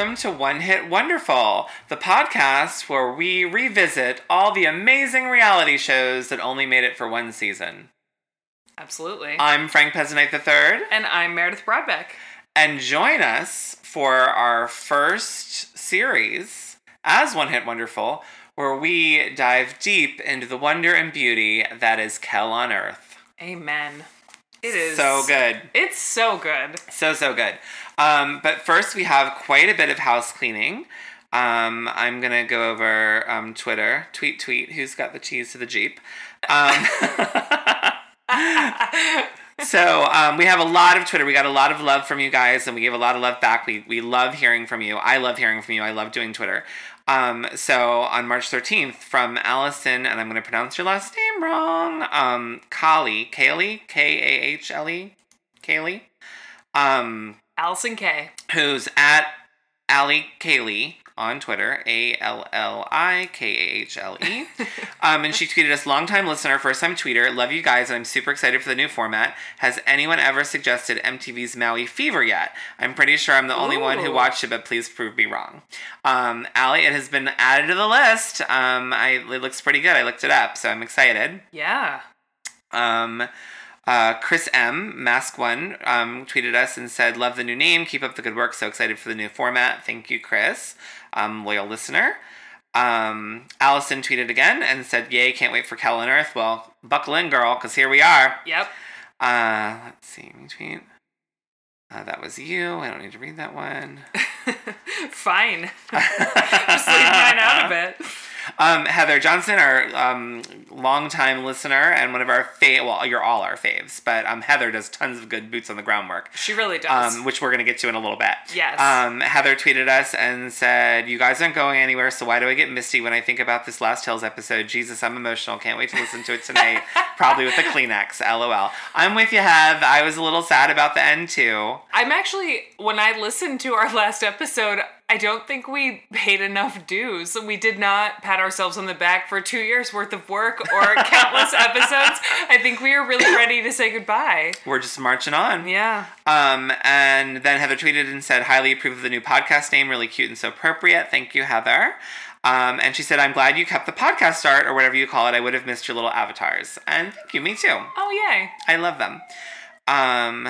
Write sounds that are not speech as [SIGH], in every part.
Welcome to One Hit Wonderful, the podcast where we revisit all the amazing reality shows that only made it for one season. Absolutely. I'm Frank Pezzanite III, and I'm Meredith Broadbeck. and join us for our first series as One Hit Wonderful, where we dive deep into the wonder and beauty that is Kell on Earth. Amen. It is So good. It's so good. So, so good. Um, but first, we have quite a bit of house cleaning. Um, I'm going to go over um, Twitter. Tweet, tweet. Who's got the cheese to the Jeep? Um, [LAUGHS] so, um, we have a lot of Twitter. We got a lot of love from you guys, and we give a lot of love back. We, we love hearing from you. I love hearing from you. I love doing Twitter. Um, so, on March 13th, from Allison, and I'm going to pronounce your last name wrong, um, Kali, Kaylee, K A H L E, Kaylee. Um, Allison K. who's at Allie Kaylee on Twitter, A L L I K A H L E. [LAUGHS] Um, and she tweeted us, longtime listener, first time tweeter. Love you guys, and I'm super excited for the new format. Has anyone ever suggested MTV's Maui Fever yet? I'm pretty sure I'm the only one who watched it, but please prove me wrong. Um, Allie, it has been added to the list. Um, I, it looks pretty good. I looked it up, so I'm excited. Yeah. Um, uh, Chris M, Mask One, um, tweeted us and said, Love the new name. Keep up the good work. So excited for the new format. Thank you, Chris. Um, loyal listener. Um, Allison tweeted again and said, Yay, can't wait for Kell on Earth. Well, buckle in, girl, because here we are. Yep. Uh, let's see, retweet. Uh, that was you. I don't need to read that one. [LAUGHS] Fine. [LAUGHS] Just leave mine out of it. [LAUGHS] Um, Heather Johnson, our um, longtime listener and one of our fave, well, you're all our faves, but um, Heather does tons of good boots on the ground work. She really does. um, which we're gonna get to in a little bit. Yes. Um, Heather tweeted us and said, "You guys aren't going anywhere, so why do I get misty when I think about this last Hills episode? Jesus, I'm emotional. Can't wait to listen to it tonight. [LAUGHS] Probably with a Kleenex. LOL. I'm with you, Hev. I was a little sad about the end too. I'm actually, when I listened to our last episode, I don't think we paid enough dues. We did not pat ourselves on the back for two years worth of work or [LAUGHS] countless episodes. I think we are really ready to say goodbye. We're just marching on. Yeah. Um, and then Heather tweeted and said, highly approve of the new podcast name, really cute and so appropriate. Thank you, Heather. Um, and she said, I'm glad you kept the podcast art or whatever you call it. I would have missed your little avatars. And thank you, me too. Oh, yay. I love them. Um,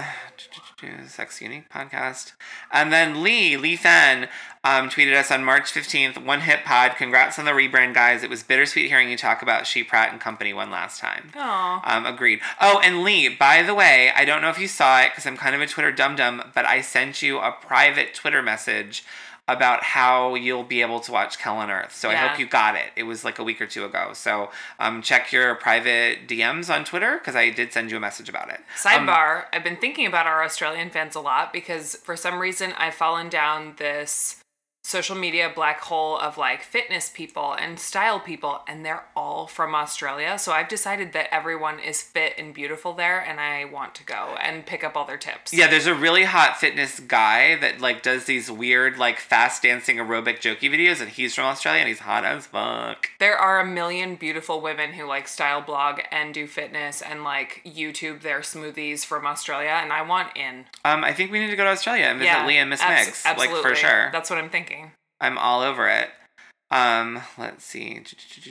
Sex Unique podcast. And then Lee, Lee Fan, um, tweeted us on March 15th, One Hit Pod. Congrats on the rebrand, guys. It was bittersweet hearing you talk about She Pratt and Company one last time. Aw. Um, agreed. Oh, and Lee, by the way, I don't know if you saw it because I'm kind of a Twitter dum dum, but I sent you a private Twitter message about how you'll be able to watch Kell on Earth. So I hope you got it. It was like a week or two ago. So um, check your private DMs on Twitter because I did send you a message about it. Um, Sidebar, I've been thinking about our Australian fans a lot because for some reason I've fallen down this social media black hole of like fitness people and style people and they're all from Australia. So I've decided that everyone is fit and beautiful there and I want to go and pick up all their tips. Yeah, there's a really hot fitness guy that like does these weird like fast dancing aerobic jokey videos, and he's from Australia and he's hot as fuck. There are a million beautiful women who like style blog and do fitness and like YouTube their smoothies from Australia and I want in. Um, I think we need to go to Australia and visit Lee and Miss abs- Megs, absolutely. like for sure. That's what I'm thinking. I'm all over it. Um, let's see. This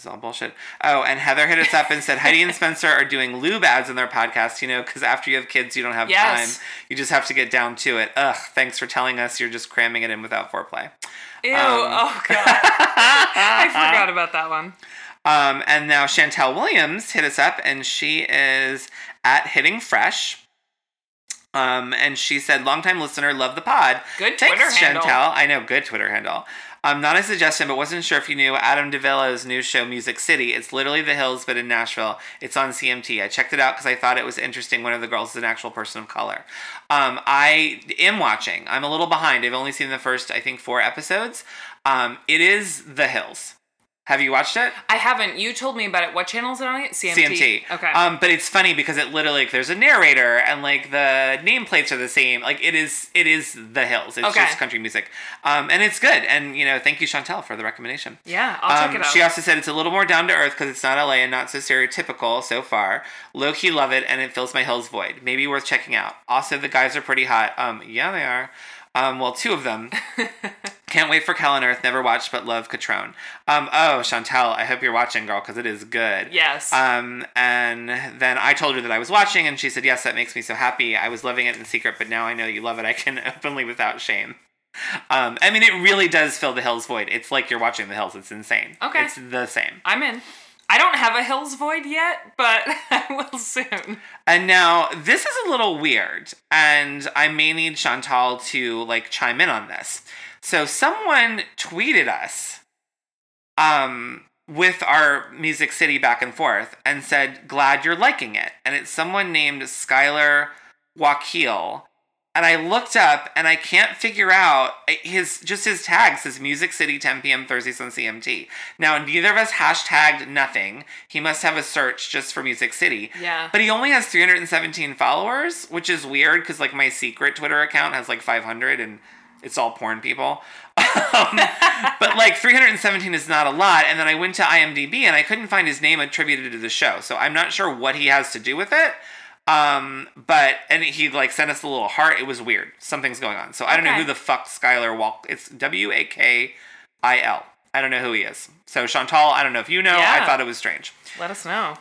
is all bullshit. Oh, and Heather hit us up and said Heidi and Spencer are doing lube ads in their podcast, you know, because after you have kids, you don't have Yes. time. You just have to get down to it. Ugh, thanks for telling us you're just cramming it in without foreplay. Ew, Um, oh god. I forgot about that one. [LAUGHS] Um, and now Chantel Williams hit us up, and she is at Hitting Fresh. Um, and she said, "Longtime listener, love the pod. Good Thanks, Twitter handle. Chantel. I know, good Twitter handle. Um, not a suggestion, but wasn't sure if you knew Adam DiVello's new show, Music City. It's literally The Hills, but in Nashville. It's on CMT. I checked it out because I thought it was interesting. One of the girls is an actual person of color. Um, I am watching. I'm a little behind. I've only seen the first, I think, four episodes. Um, it is The Hills. Have you watched it? I haven't. You told me about it. What channel is it on? CMT. CMT. Okay. Um, but it's funny because it literally like there's a narrator and like the nameplates are the same. Like it is it is the hills. It's Okay. just country music. Um, and it's good. And you know, thank you Chantel for the recommendation. yeah, I'll Um, check it out. She also said it's a little more down to earth because it's not LA and not so stereotypical so far. Low key love it and it fills my hills void. Maybe worth checking out. Also, the guys are pretty hot. Um, yeah, they are. Um, well, two of them. [LAUGHS] Can't wait for Hell on Earth. Never watched, but love Cutrone. Um, oh, Chantel, I hope you're watching, girl, because it is good. Yes. Um, and then I told her that I was watching, and she said, "Yes, that makes me so happy. I was loving it in secret, but now I know you love it. I can [LAUGHS] openly without shame." Um, I mean, it really does fill the Hills void. It's like you're watching the Hills. It's insane. Okay. It's the same. I'm in. I don't have a Hills Void yet, but [LAUGHS] I will soon. And now this is a little weird, and I may need Chantal to like chime in on this. So someone tweeted us um with our Music City back and forth and said, Glad you're liking it. And it's someone named Skylar Wakil. And I looked up and I can't figure out eh, his just his tag says Music City 10 p.m. Thursdays on CMT. Now neither of us hashtagged nothing. He must have a search just for Music City. Yeah. But he only has 317 followers, which is weird because like my secret Twitter account has like 500 and it's all porn people. um, but like 317 is not a lot. And then I went to IMDb and I couldn't find his name attributed to the show. So I'm not sure what he has to do with it. Um, but and he like sent us a little heart. It was weird. Something's going on. So I don't know who the fuck Skylar Walk. It's W A K I L. I don't know who he is. So Chantal, I don't know if you know. I thought it was strange. Let us know.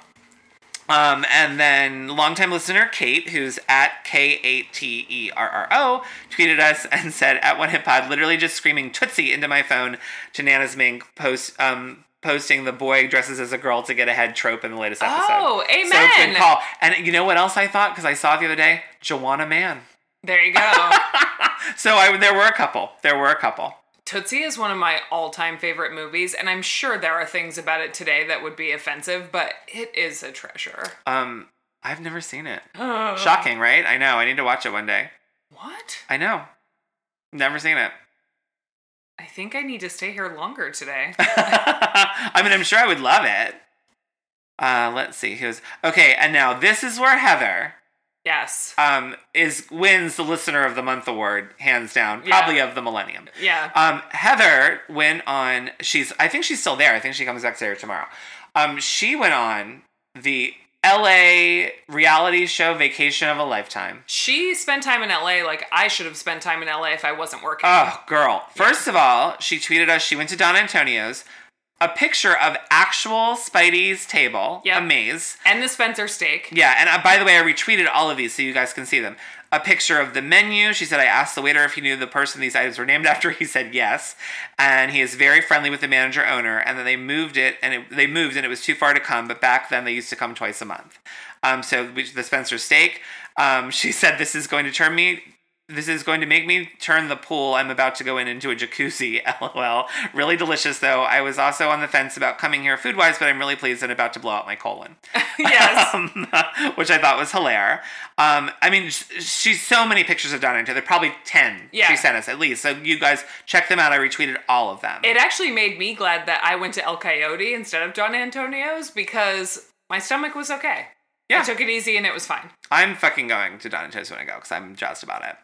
Um, and then longtime listener Kate, who's at K A T E R R O, tweeted us and said, "At One Hit Pod, literally just screaming Tootsie into my phone to Nana's Mink post um posting the boy dresses as a girl to get ahead trope in the latest episode. Oh, amen. So good call. And you know what else I thought because I saw the other day, Juwanna Mann. There you go. [LAUGHS] So I there were a couple. There were a couple. Tootsie is one of my all-time favorite movies, and I'm sure there are things about it today that would be offensive, but it is a treasure. Um, I've never seen it. [GASPS] Shocking, right? I know. I need to watch it one day. What? I know. Never seen it. I think I need to stay here longer today. [LAUGHS] I mean, I'm sure I would love it. Uh, let's see. Who's okay? And now this is where Heather yes. um is wins the Listener of the Month award, hands down, Yeah. probably of the millennium. Yeah. Um, Heather went on. She's. I think she's still there. I think she comes back there tomorrow. Um, she went on the L.A. reality show Vacation of a Lifetime. She spent time in LA like I should have spent time in LA if I wasn't working. Oh, girl. First of all, she tweeted us, she went to Don Antonio's, a picture of actual Speidi's table, Yep. a maze. and the Spencer steak. Yeah, and uh, by the way, I retweeted all of these so you guys can see them. A picture of the menu. She said, I asked the waiter if he knew the person these items were named after. [LAUGHS] He said yes. And he is very friendly with the manager owner. And then they moved it, and it, they moved, and it was too far to come. But back then, they used to come twice a month. Um, so the Spencer steak. Um, [LAUGHS] she said, This is going to turn me. This is going to make me turn the pool I'm about to go in into a jacuzzi. [LAUGHS] LOL. Really delicious, though. I was also on the fence about coming here food wise, but I'm really pleased and about to blow out my colon [LAUGHS] yes. [LAUGHS] um, which I thought was hilarious. Um, I mean, she's so many pictures of Donna Antonio. There are probably 10 Yeah. she sent us at least. So you guys check them out. I retweeted all of them. It actually made me glad that I went to El Coyote instead of Don Antonio's because my stomach was okay. Yeah. I took it easy and it was fine. I'm fucking going to Donna Antonio's when I go because I'm jazzed about it.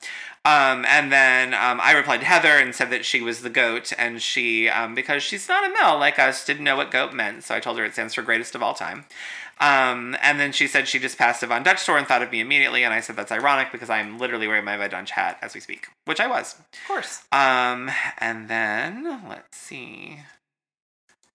Um, and then um, I replied to Heather and said that she was the goat. And she, um, because she's not a mill like us, didn't know what goat meant. So I told her it stands for greatest of all time. Um, and then she said she just passed a Von Dutch store and thought of me immediately. And I said that's ironic because I'm literally wearing my Von Dutch hat as we speak, which I was. Of course. Um, and then let's see.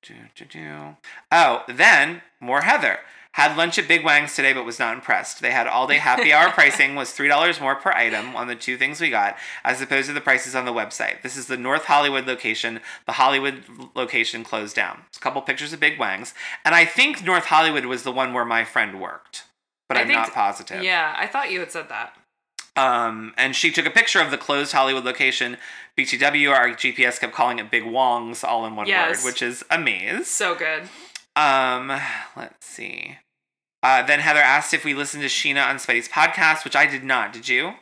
Do, do, do. Oh, then more Heather. Had lunch at Big Wang's today, but was not impressed. They had all day happy hour [LAUGHS] pricing was three dollars more per item on the two things we got, as opposed to the prices on the website. This is the North Hollywood location. The Hollywood location closed down. It's a couple pictures of Big Wang's, and I think North Hollywood was the one where my friend worked, but I I'm think- not positive. Yeah, I thought you had said that. Um, and she took a picture of the closed Hollywood location. BTW, our GPS kept calling it Big Wong's, all in one Yes. word, which is a maze. So good. Um, let's see. Uh, then Heather asked if we listened to Sheena on Speidi's podcast, which I did not. Did you?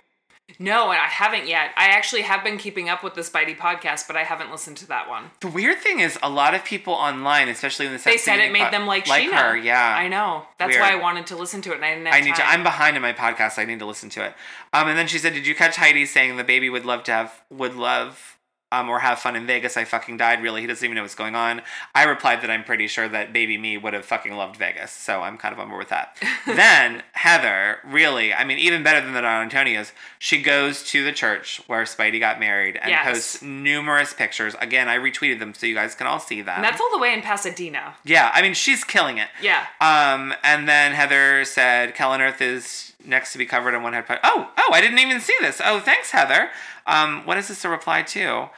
No, and I haven't yet. I actually have been keeping up with the Speidi podcast, but I haven't listened to that one. The weird thing is, a lot of people online, especially in the They said it made them like like Sheena. her. Yeah, I know. That's Weird. why I wanted to listen to it, and I didn't I need to. I'm behind in my podcast. I need to listen to it. Um, and then she said, "Did you catch Heidi saying the baby would love to have would love um, or have fun in Vegas. I fucking died. Really, he doesn't even know what's going on. I replied that I'm pretty sure that baby me would have fucking loved Vegas. So I'm kind of on board with that. [LAUGHS] then Heather, really, I mean, even better than the Don Antonio's, she goes to the church where Speidi got married and Yes. posts numerous pictures. Again, I retweeted them so you guys can all see them. And that's all the way in Pasadena. yeah, I mean, she's killing it. Yeah. Um, and then Heather said, Kell on Earth is next to be covered in one head. pod- Oh, oh, I didn't even see this. Oh, thanks, Heather. Um, what is this a reply to?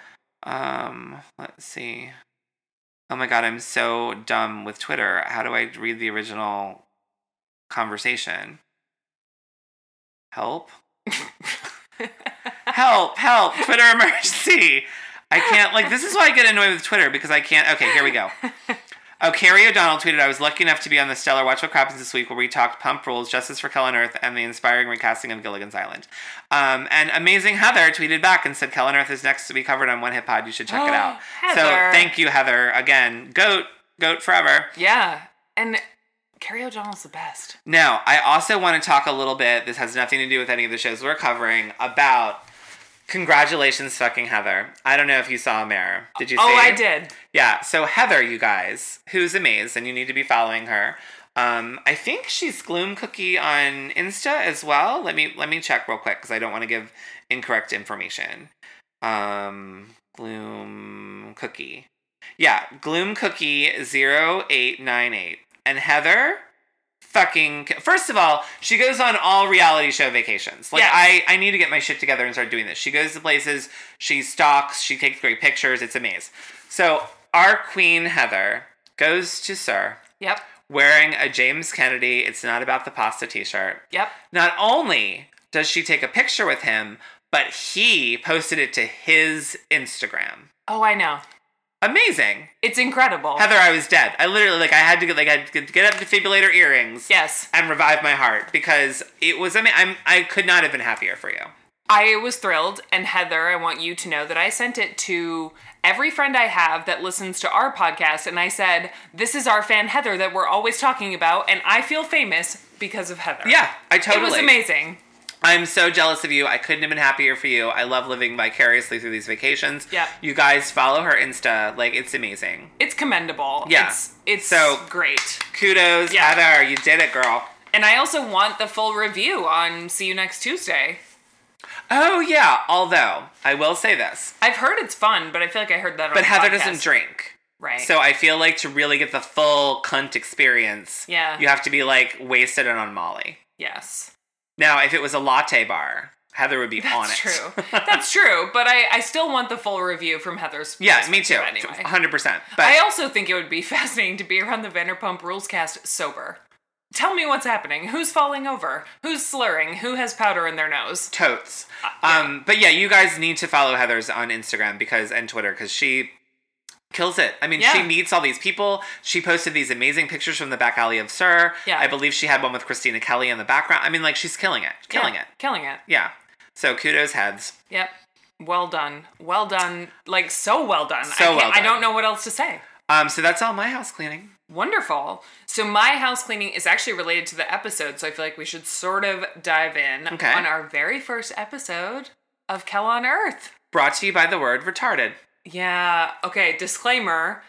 Um, let's see. Oh my god, I'm so dumb with Twitter. How do I read the original conversation? Help. [LAUGHS] help, help, Twitter emergency. I can't, like, this is why I get annoyed with Twitter because I can't. Okay, here we go. [LAUGHS] Oh, Carrie O'Donnell tweeted, I was lucky enough to be on the stellar Watch What Happens this week where we talked pump rules, justice for Kell on Earth, and the inspiring recasting of Gilligan's Island. Um, and Amazing Heather tweeted back and said, Kell on Earth is next to be covered on One Hit Pod. You should check it out. [GASPS] So thank you, Heather. Again, goat, goat forever. Yeah. And Carrie O'Donnell's the best. Now, I also want to talk a little bit, this has nothing to do with any of the shows we're covering, about congratulations, fucking Heather. I don't know if you saw a mirror. Did you see Oh, I did. Yeah, so Heather, you guys, who's amazed, and you need to be following her. Um, I think she's Gloom Cookie on Insta as well. Let me let me check real quick because I don't want to give incorrect information. Um, Gloom Cookie, yeah, Gloom Cookie 0898. and Heather. Fucking first of all, she goes on all reality show vacations. Like Yes. I, I need to get my shit together and start doing this. She goes to places, she stalks, she takes great pictures. It's amazing. So our queen Heather goes to SUR Yep. wearing a James Kennedy "It's Not About the Pasta" T-shirt. Yep. Not only does she take a picture with him, but he posted it to his Instagram. Oh, I know. Amazing, It's incredible. Heather. I was dead. I literally like I had to get like I had to get up defibrillator earrings. Yes. And revive my heart because it was. I mean, I'm. I could not have been happier for you. I was thrilled, and Heather, I want you to know that I sent it to every friend I have that listens to our podcast, and I said, This is our fan Heather that we're always talking about, and I feel famous because of Heather. Yeah, I totally. It was amazing. I'm so jealous of you. I couldn't have been happier for you. I love living vicariously through these vacations. Yeah. You guys follow her Insta. Like, it's amazing. It's commendable. Yeah. It's, it's So- great. Kudos, Yeah. Heather. You did it, girl. And I also want the full review on See You Next Tuesday. Oh, yeah. Although, I will say this. I've heard it's fun, but I feel like I heard that on But Heather podcast. doesn't drink. Right. So I feel like to really get the full cunt experience, Yeah. you have to be like wasted and on Molly. yes. Now, if it was a latte bar, Heather would be on it. That's true. [LAUGHS] That's true. But I, I still want the full review from Heather's. yeah, me too. Anyway. 100%. But I also think it would be [LAUGHS] fascinating to be around the Vanderpump Rules cast sober. Tell me what's happening. Who's falling over? Who's slurring? Who has powder in their nose? totes. yeah. Um, but yeah, you guys need to follow Heather's on Instagram because and Twitter because she kills it. I mean, she meets all these people. She posted these amazing pictures from the back alley of SUR. Yeah. I believe she had one with Kristina Kelly in the background. I mean, like she's killing it, killing Yeah, it. Killing it. Yeah. So kudos heads. Yep. Well done. Well done. Like so well done. So I well I don't know what else to say. Um, so that's all my house cleaning. Wonderful. So my house cleaning is actually related to the episode, so I feel like we should sort of dive in Okay. on our very first episode of Kell on Earth. Brought to you by the word retarded. Yeah. Okay. Disclaimer.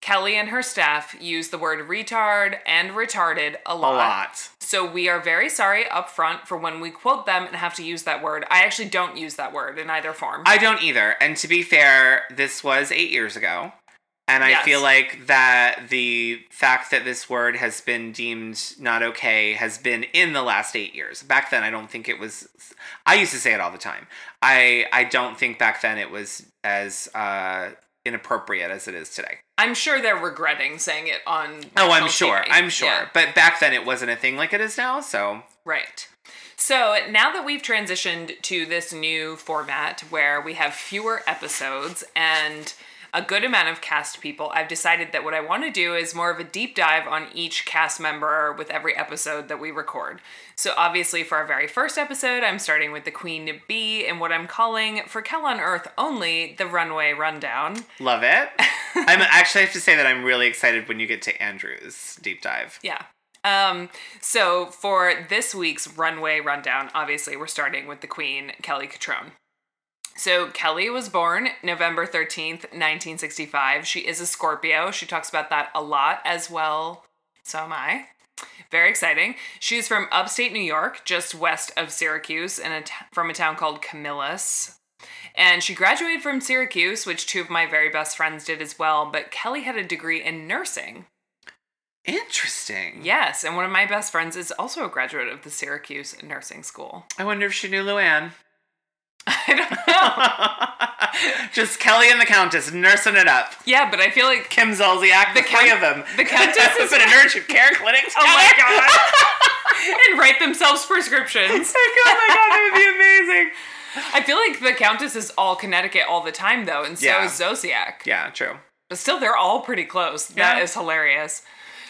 Kelly and her staff use the word retard and retarded a lot. A lot. So we are very sorry up front for when we quote them and have to use that word. I actually don't use that word in either form. I don't either. And to be fair, this was eight years ago. And I Yes. feel like that the fact that this word has been deemed not okay has been in the last eight years. Back then, I don't think it was. I used to say it all the time. I I don't think back then it was as uh, inappropriate as it is today. I'm sure they're regretting saying it on. Oh, I'm sure. I'm sure. Yeah. But back then, it wasn't a thing like it is now. So Right. So now that we've transitioned to this new format where we have fewer episodes and a good amount of cast people, I've decided that what I want to do is more of a deep dive on each cast member with every episode that we record. So obviously for our very first episode, I'm starting with the Queen Bee and what I'm calling for Kell on Earth only the runway rundown. love it. [LAUGHS] I'm actually I have to say that I'm really excited when you get to Andrew's deep dive. Yeah. Um, so for this week's runway rundown, obviously we're starting with the Queen, Kelly Cutrone. So Kelly was born November 13th, 1965. She is a Scorpio. She talks about that a lot as well. So am I. Very exciting. She's from upstate New York, just west of Syracuse, in a t- from a town called Camillus. And she graduated from Syracuse, which two of my very best friends did as well. But Kelly had a degree in nursing. Interesting. Yes, and one of my best friends is also a graduate of the Syracuse Nursing School. I wonder if she knew Luann. [LAUGHS] I don't know. Just Kelly and the Countess nursing it up. yeah, but I feel like Kim Zolciak, the, The three of them. the Countess [LAUGHS] is- in an urgent care clinic. Oh my god. [LAUGHS] and write themselves prescriptions. oh my god, that would be amazing. I feel like the Countess is all Connecticut all the time though, and so Yeah. is Zodiac. Yeah, true. But still they're all pretty close. That Yeah. is hilarious.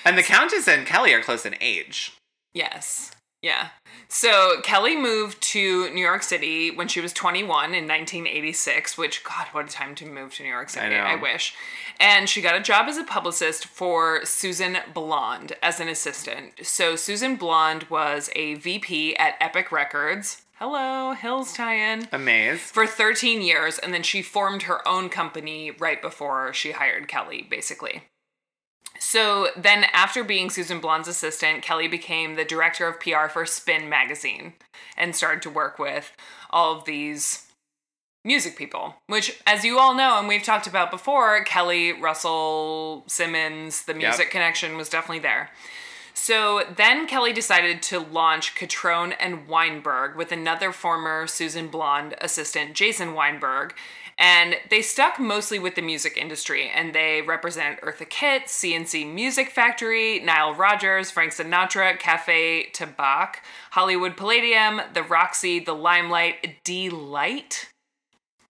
And the Countess and Kelly are close in age. Yes. Yeah. So Kelly moved to New York City when she was 21 in 1986, which, God, what a time to move to New York City. know. I wish. And she got a job as a publicist for Susan Blond as an assistant. So Susan Blond was a VP at Epic Records. Hello, Hills tie-in. Amaze. For 13 years, and then she formed her own company right before she hired Kelly, basically. So then, after being Susan Blond's assistant, Kelly became the director of PR for Spin magazine and started to work with all of these music people, which, as you all know, and we've talked about before, Kelly, Russell, Simmons, the music connection was definitely there. So then Kelly decided to launch Cutrone and Weinberg with another former Susan Blond assistant, Jason Weinberg. And they stuck mostly with the music industry and they represent Eartha Kitt, C+C Music Factory, Nile Rodgers, Frank Sinatra, Cafe Tabac, Hollywood Palladium, The Roxy, The Limelight, Deee-Lite.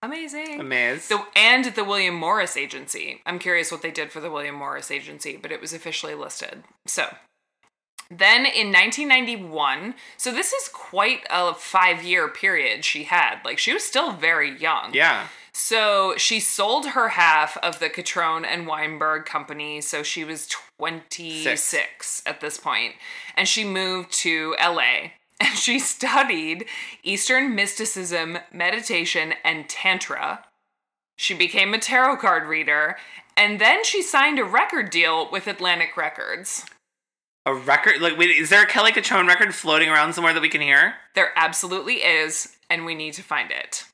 Amazing. Amaze. The, and the William Morris Agency. I'm curious what they did for the William Morris Agency, but it was officially listed. So, then in 1991, so this is quite a five year period she had. Like, she was still very young. yeah. So, she sold her half of the Cutrone and Weinberg company. So, she was 26 Six. at this point, And she moved to LA. [LAUGHS] And she studied Eastern mysticism, meditation, and Tantra. She became a tarot card reader. And then she signed a record deal with Atlantic Records. A record? Like, wait, is there a Kelly Cutrone record floating around somewhere that we can hear? There absolutely is, and we need to find it.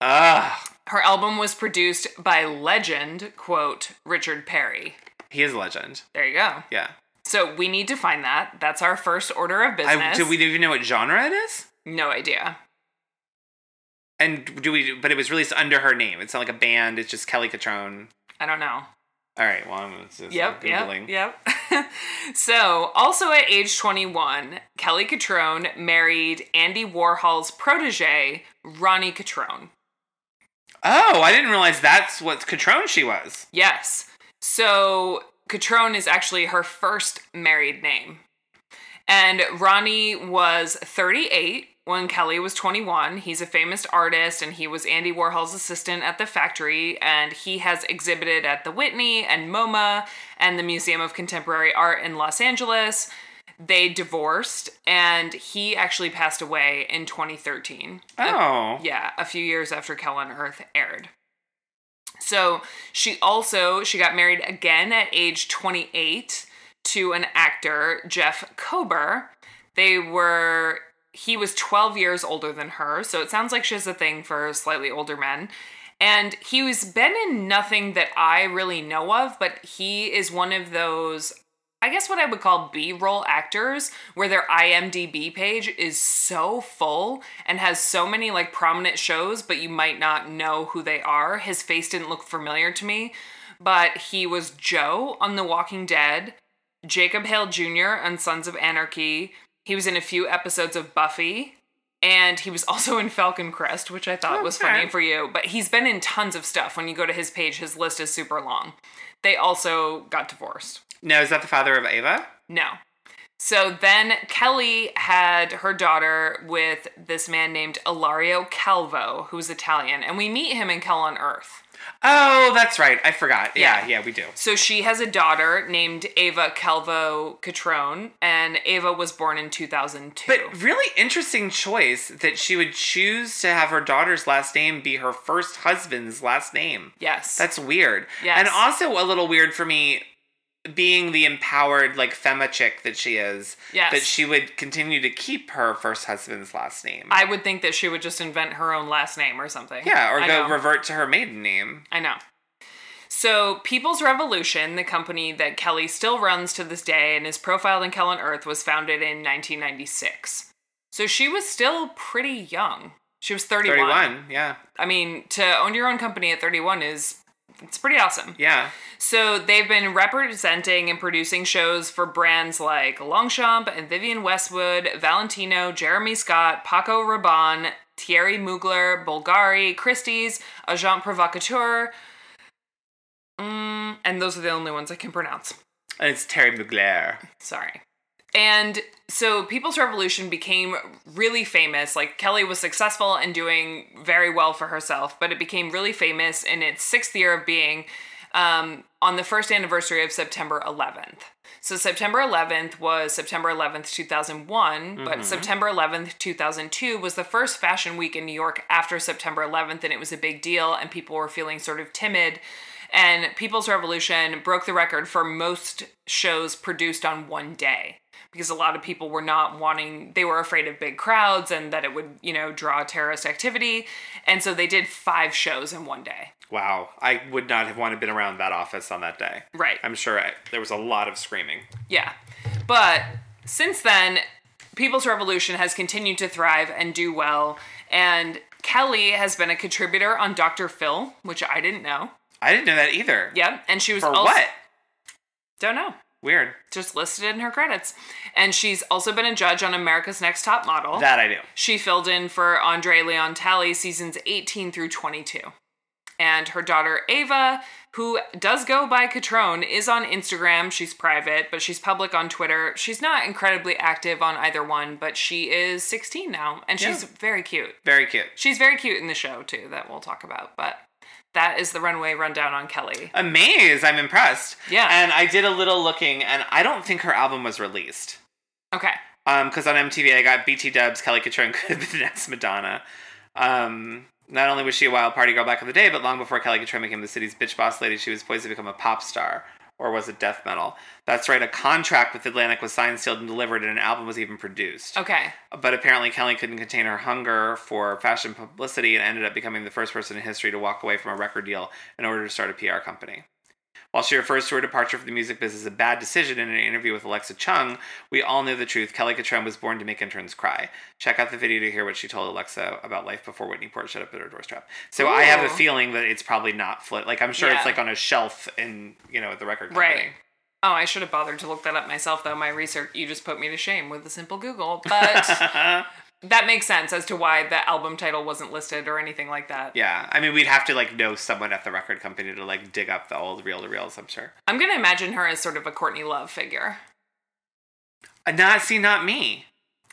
Ugh. Her album was produced by legend, quote, Richard Perry. He is a legend. There you go. Yeah. So we need to find that. That's our first order of business. I, do we even know what genre it is? No idea. And do we? But it was released under her name. It's not like a band. It's just Kelly Cutrone. I don't know. All right. Well, I'm just Yep, googling. yep, yep. [LAUGHS] so, also at age 21, Kelly Cutrone married Andy Warhol's protege, Ronnie Cutrone. Oh, I didn't realize that's what Cutrone she was. Yes. So Cutrone is actually her first married name. And Ronnie was 38 when Kelly was 21. He's a famous artist and he was Andy Warhol's assistant at the factory. And he has exhibited at the Whitney and MoMA and the Museum of Contemporary Art in Los Angeles. They divorced and he actually passed away in 2013. Oh. Yeah, a few years after Hell on Earth aired. So she also she got married again at age 28 to an actor, Jeff Kober. They were he was 12 years older than her, so it sounds like she has a thing for slightly older men. And he was been in nothing that I really know of, but he is one of those I guess what I would call B roll actors, where their IMDb page is so full and has so many like prominent shows, but you might not know who they are. His face didn't look familiar to me, but he was Joe on The Walking Dead, Jacob Hale Jr. on Sons of Anarchy. He was in a few episodes of Buffy, and he was [LAUGHS] also in Falcon Crest, which I thought oh, was funny for you. But he's been in tons of stuff. When you go to his page, his list is super long. They also got divorced. Now, is that the father of Ava? No. So then Kelly had her daughter with this man named Ilario Calvo, who's Italian, and we meet him in Hell on Earth. Oh, that's right. I forgot. Yeah, Yeah. yeah, we do. So she has a daughter named Ava Calvo Cutrone, and Ava was born in 2002. But really interesting choice that she would choose to have her daughter's last name be her first husband's last name. yes. That's weird. Yes. And also a little weird for me being the empowered like fema chick that she is Yes. that she would continue to keep her first husband's last name. I would think that she would just invent her own last name or something. yeah, or I go know. revert to her maiden name. I know. So, People's Revolution, the company that Kelly still runs to this day and is profiled in Hell on Earth, was founded in 1996. So she was still pretty young. She was 31. 31, yeah. I mean, to own your own company at 31 is it's pretty awesome. Yeah. So they've been representing and producing shows for brands like Longchamp and Vivienne Westwood, Valentino, Jeremy Scott, Paco Rabanne, Thierry Mugler, Bulgari, Christie's, Agent Provocateur, mm, and those are the only ones I can pronounce. And it's Terry Mugler. Sorry. And so People's Revolution became really famous. Like Kelly was successful and doing very well for herself, but it became really famous in its sixth year of being um, on the first anniversary of September 11th. So September 11th was September 11th, 2001, but September 11th, 2002 was the first fashion week in New York after September 11th, and it was a big deal, and people were feeling sort of timid. And People's Revolution broke the record for most shows produced on one day because a lot of people were not wanting, they were afraid of big crowds and that it would, you know, draw terrorist activity. And so they did five shows in one day. Wow. I would not have wanted to been around that office on that day. Right. I'm sure I, there was a lot of screaming. Yeah. But since then, People's Revolution has continued to thrive and do well. And Kelly has been a contributor on Dr. Phil, which I didn't know. I didn't know that either. Yep. And she was For also. what? Don't know. Weird. Just listed in her credits. And she's also been a judge on America's Next Top Model. That I do. She filled in for Andre Leon Talley seasons 18 through 22. And her daughter Ava, who does go by Cutrone, is on Instagram. She's private, but she's public on Twitter. She's not incredibly active on either one, but she is 16 now, and she's Yeah. very cute. Very cute. She's very cute in the show, too, that we'll talk about. But that is the runway rundown on Kelly. Amazed. I'm impressed. Yeah. And I did a little looking, and I don't think her album was released. Okay. Um, because on MTV I got BT Dubs, Kelly Cutrone could be the next Madonna. Um, not only was she a wild party girl back in the day, but long before Kelly Cutrone became the city's bitch boss lady, she was poised to become a pop star. Or was it death metal? That's right, a contract with Atlantic was signed, sealed, and delivered, and an album was even produced. Okay. But apparently, Kelly couldn't contain her hunger for fashion publicity and ended up becoming the first person in history to walk away from a record deal in order to start a PR company. While she refers to her departure from the music business as a bad decision in an interview with Alexa Chung, we all knew the truth. Kelly Cutrone was born to make interns cry. Check out the video to hear what she told Alexa about life before Whitney Port shut up at her doorstep. So I have a feeling that it's probably not float. Like I'm sure it's like on a shelf in you know at the record company. Right. Oh, I should have bothered to look that up myself, though. My research, you just put me to shame with a simple Google. But [LAUGHS] that makes sense as to why the album title wasn't listed or anything like that. Yeah, I mean we'd have to like know someone at the record company to like dig up the old reel to reels. I'm sure. I'm going to imagine her as sort of a Courtney Love figure. Uh, not see, not me.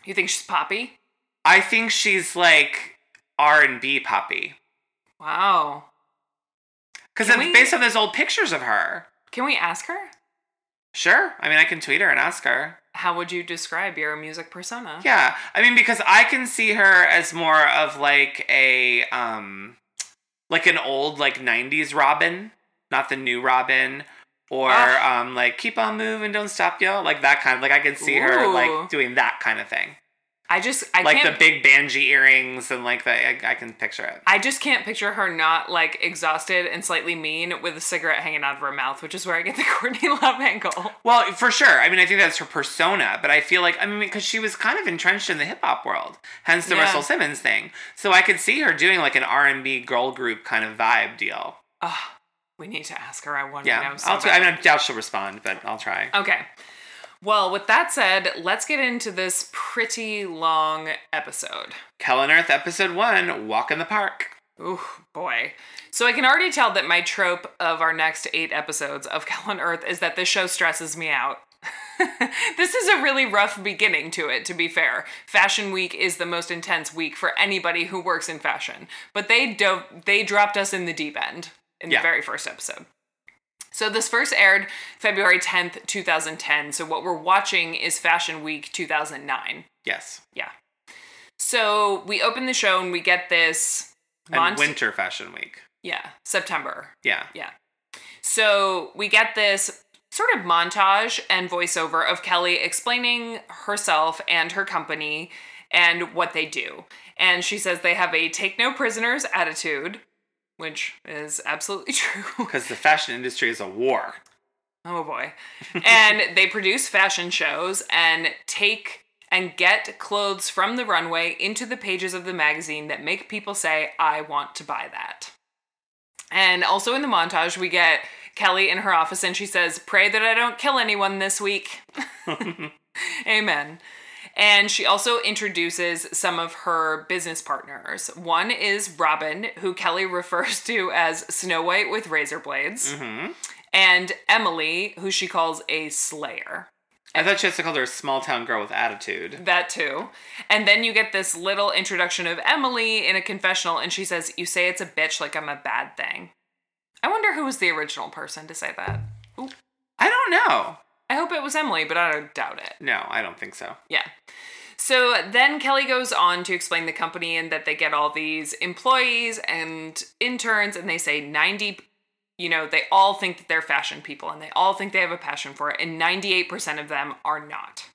You think she's poppy? I think she's like R and B poppy Wow. because it's we- based on those old pictures of her. Can we ask her? Sure, I mean I can tweet her and ask her. How would you describe your music persona? Yeah, I mean because I can see her as more of like a um, like an old like '90s Robyn, not the new Robyn. Or Ah. um, like keep on moving, don't stop, yo. Like that kind of like I can see her like doing that kind of thing. I just, I like can't. the big banji earrings and like the I, I can picture it. I just can't picture her not like exhausted and slightly mean with a cigarette hanging out of her mouth, which is where I get the [LAUGHS] Courtney Love angle. Well, for sure. I mean, I think that's her persona, but I feel like I mean because she was kind of entrenched in the hip hop world, hence the Yeah. Russell Simmons thing. So I could see her doing like an R and B girl group kind of vibe deal. Oh, we need to ask her. I want to Yeah, know. So I'll. T-. I mean, I doubt she'll respond, but I'll try. Okay. Well, with that said, let's get into this pretty long episode. Hell on Earth, episode one, Walk in the Park. Ooh, boy. So I can already tell that my trope of our next eight episodes of [LAUGHS] Hell on Earth is that this show stresses me out. [LAUGHS] this is a really rough beginning to it, to be fair. Fashion Week is the most intense week for anybody who works in fashion. But they do- they dropped us in the deep end in Yeah. the very first episode. So this first aired February 10th, 2010. So what we're watching is Fashion Week 2009. Yes. Yeah. So we open the show and we get this And mont- Winter Fashion Week. yeah, September. Yeah. Yeah. So we get this sort of montage and voiceover of Kelly explaining herself and her company and what they do. And she says they have a take no prisoners attitude, which is absolutely [LAUGHS] true. Because the fashion industry is a war. Oh boy. [LAUGHS] and they produce fashion shows and take and get clothes from the runway into the pages of the magazine that make people say, I want to buy that. And also in the montage, we get Kelly in her office and she says, Pray that I don't kill anyone this week. [LAUGHS] Amen. And she also introduces some of her business partners. One is Robyn, who Kelly [LAUGHS] refers to as Snow White with razor blades hmm and Emily, who she calls a slayer. I thought she has to call her a small town girl with attitude. That too. And then you get this little introduction of Emily in a confessional, and she says, You say it's a bitch like I'm a bad thing. I wonder who was the original person to say that. Ooh. I don't know. I hope it was Emily, but I don't doubt it. No, I don't think so. Yeah. So then Kelly goes on to explain the company and that they get all these employees and interns, and they say 90, you know, they all think that they're fashion people and they all think they have a passion for it, and 98% of them are not.